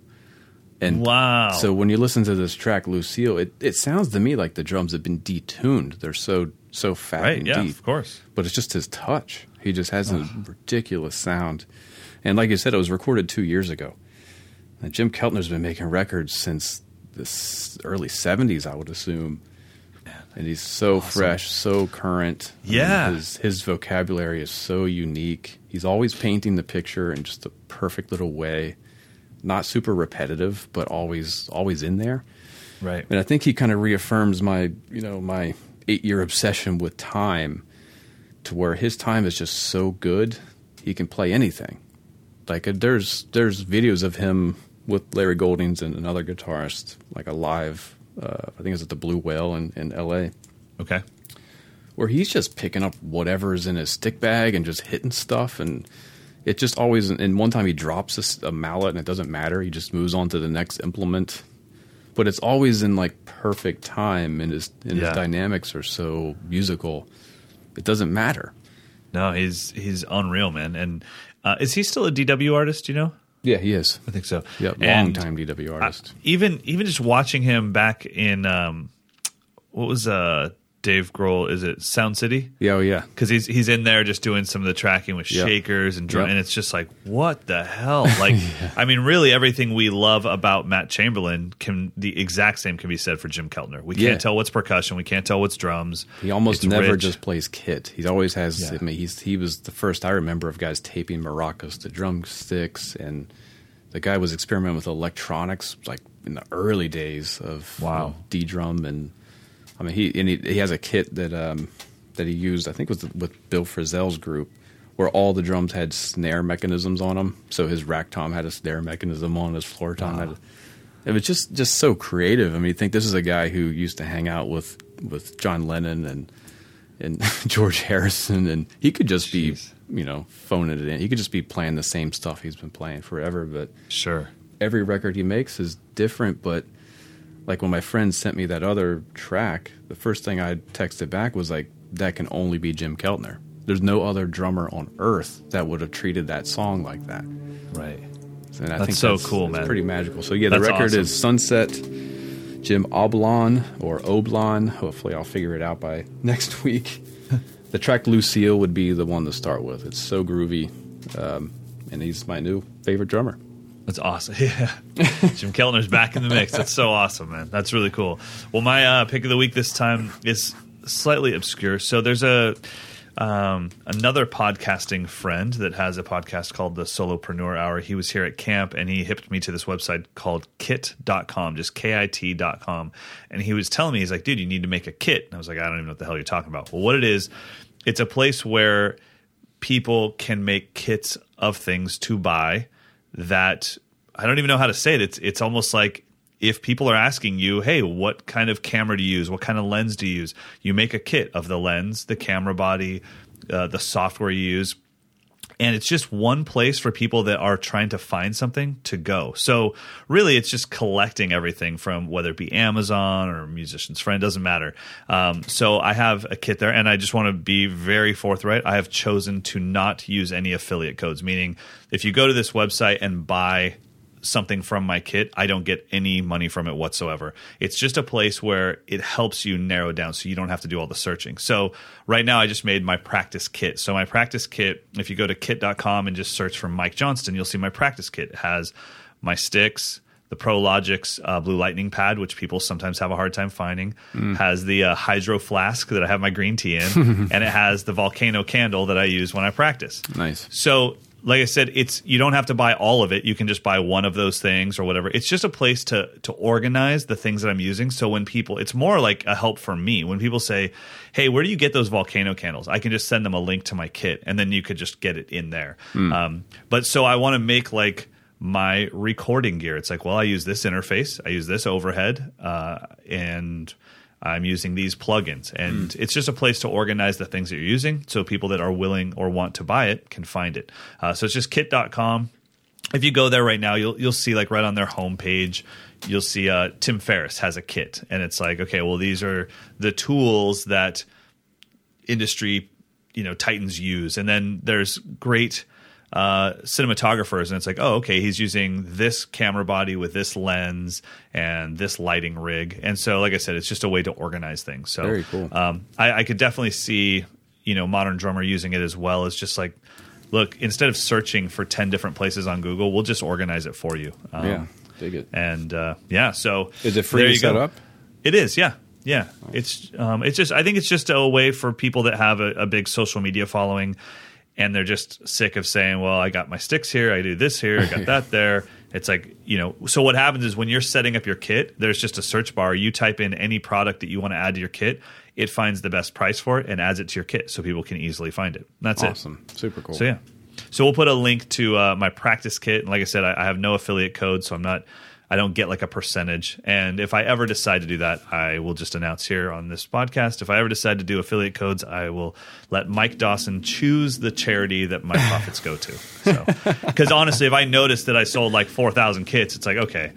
B: And
A: Wow.
B: So when you listen to this track, Lucille, it, it sounds to me like the drums have been detuned. They're so so fat
A: Right.
B: and
A: Yeah.
B: deep
A: Of course.
B: but it's just his touch. He just has a ridiculous sound. And like you said, it was recorded two years ago. And Jim Keltner's been making records since the early 70s, I would assume. And he's so fresh, so current. I mean,
A: Yeah.
B: his, his vocabulary is so unique. He's always painting the picture in just a perfect little way. Not super repetitive, but always always in there.
A: Right.
B: And I think he kind of reaffirms my, you know, my eight year obsession with time to where his time is just so good, he can play anything. Like uh, there's there's videos of him with Larry Goldings and another guitarist, like a live, uh, I think it's at the Blue Whale in, in L.A.,
A: Okay.
B: where he's just picking up whatever's in his stick bag and just hitting stuff and it just always and one time he drops a mallet and it doesn't matter he just moves on to the next implement but it's always in like perfect time and his and
A: Yeah.
B: his dynamics are so musical it doesn't matter
A: No, he's he's unreal, man. And uh, is he still a DW artist? You know?
B: yeah he is
A: I think so.
B: yeah long
A: And
B: time dw
A: I-
B: artist
A: even even just watching him back in um, what was uh Dave Grohl? Is it Sound City?
B: yeah oh yeah
A: because he's he's in there just doing some of the tracking with
B: Yep.
A: shakers and drum,
B: Yep.
A: and it's just like what the hell? Like, I mean, really, everything we love about Matt Chamberlain can the exact same can be said for Jim Keltner. We can't
B: Yeah.
A: tell what's percussion, we can't tell what's drums.
B: He almost
A: It's
B: never
A: rich.
B: just plays kit. He always has.
A: Yeah.
B: I mean, he's he was the first I remember of guys taping maracas to drumsticks, and the guy was experimenting with electronics like in the early days of
A: Wow.
B: ddrum, and I mean he and he, he has a kit that um, that he used. I think it was with Bill Frisell's group. Where all the drums had snare mechanisms on them, so his rack tom had a snare mechanism on his floor tom had. A, it was just just so creative. I mean, you think this is a guy who used to hang out with with John Lennon and and George Harrison, and he could just
A: Jeez.
B: be you know phoning it in. He could just be playing the same stuff he's been playing forever. But
A: Sure,
B: every record he makes is different. But like when my friend sent me that other track, the first thing I texted back was like, "That can only be Jim Keltner." There's no other drummer on earth that would have treated that song like that.
A: right.
B: And I
A: That's
B: think
A: so
B: that's,
A: cool,
B: that's
A: man.
B: Pretty magical. So yeah, the
A: That's
B: record
A: awesome.
B: is Sunset. Jim Oblon or Oblon. Hopefully, I'll figure it out by next week. the track Lucille would be the one to start with. It's so groovy, um, and he's my new favorite drummer.
A: That's awesome. Yeah. Jim Keltner's back in the mix. That's so awesome, man. That's really cool. Well, my uh, pick of the week this time is slightly obscure. So there's a um, another podcasting friend that has a podcast called the Solopreneur Hour. He was here at camp and he hipped me to this website called kit.com, just K-I-T.com. And he was telling me, he's like, dude, you need to make a kit. And I was like, I don't even know what the hell you're talking about. Well, what it is, it's a place where people can make kits of things to buy that I don't even know how to say it. It's it's almost like if people are asking you, hey, what kind of camera do you use? What kind of lens do you use? You make a kit of the lens, the camera body, uh, the software you use. And it's just one place for people that are trying to find something to go. So, really, it's just collecting everything from whether it be Amazon or Musician's Friend, doesn't matter. Um, so, I have a kit there, and I just want to be very forthright. I have chosen to not use any affiliate codes, meaning if you go to this website and buy something from my kit, I don't get any money from it whatsoever. It's just a place where it helps you narrow down so you don't have to do all the searching. So right now I just made my practice kit. So my practice kit, if you go to kit.com and just search for Mike Johnston, you'll see my practice kit. It has my sticks, the ProLogix uh, Blue Lightning pad, which people sometimes have a hard time finding, mm. has the uh, hydro flask that I have my green tea in, and it has the volcano candle that I use when I practice.
B: Nice.
A: So like I said, it's you don't have to buy all of it. You can just buy one of those things or whatever. It's just a place to to organize the things that I'm using. So when people, it's more like a help for me. When people say, "Hey, where do you get those volcano candles?" I can just send them a link to my kit, and then you could just get it in there. Mm. Um, but so I want to make like my recording gear. It's like, well, I use this interface, I use this overhead, uh, and I'm using these plugins. And mm. it's just a place to organize the things that you're using so people that are willing or want to buy it can find it. Uh, so it's just kit.com. If you go there right now, you'll you'll see like right on their homepage, you'll see uh, Tim Ferriss has a kit, and it's like okay, well these are the tools that industry you know titans use, and then there's great uh, cinematographers, and it's like, oh, okay, he's using this camera body with this lens and this lighting rig, and so, like I said, it's just a way to organize things. So,
B: very cool.
A: Um, I, I could definitely see, you know, modern drummer using it as well as just like, look, instead of searching for ten different places on Google, we'll just organize it for you.
B: Um, yeah, dig it.
A: And uh, yeah, so
B: is it free to set up?
A: It is, yeah. Yeah, it's um, it's just I think it's just a way for people that have a, a big social media following and they're just sick of saying, "Well, I got my sticks here, I do this here, I got that there." It's like you know. So what happens is when you're setting up your kit, there's just a search bar. You type in any product that you want to add to your kit. It finds the best price for it and adds it to your kit, so people can easily find it. That's
B: awesome. it. Awesome, super cool.
A: So yeah. So we'll put a link to uh, my practice kit. And like I said, I, I have no affiliate code, so I'm not I don't get like a percentage. And if I ever decide to do that, I will just announce here on this podcast. If I ever decide to do affiliate codes, I will let Mike Dawson choose the charity that my profits go to. So, because honestly, if I notice that I sold like four thousand kits, it's like okay.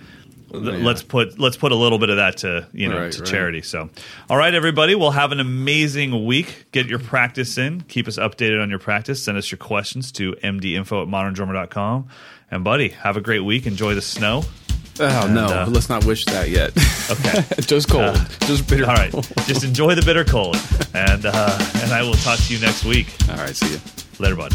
A: Yeah. Let's put let's put a little bit of that to you know right, to right. charity. So, all right, everybody, we'll have an amazing week. Get your practice in. Keep us updated on your practice. Send us your questions to mdinfo at moderndrummer.com. And buddy, have a great week. Enjoy the snow.
B: Oh and, no, uh, let's not wish that yet.
A: Okay,
B: just cold, uh, just bitter.
A: All right, just enjoy the bitter cold, and uh, and I will talk to you next week.
B: All right, see you
A: later, bud.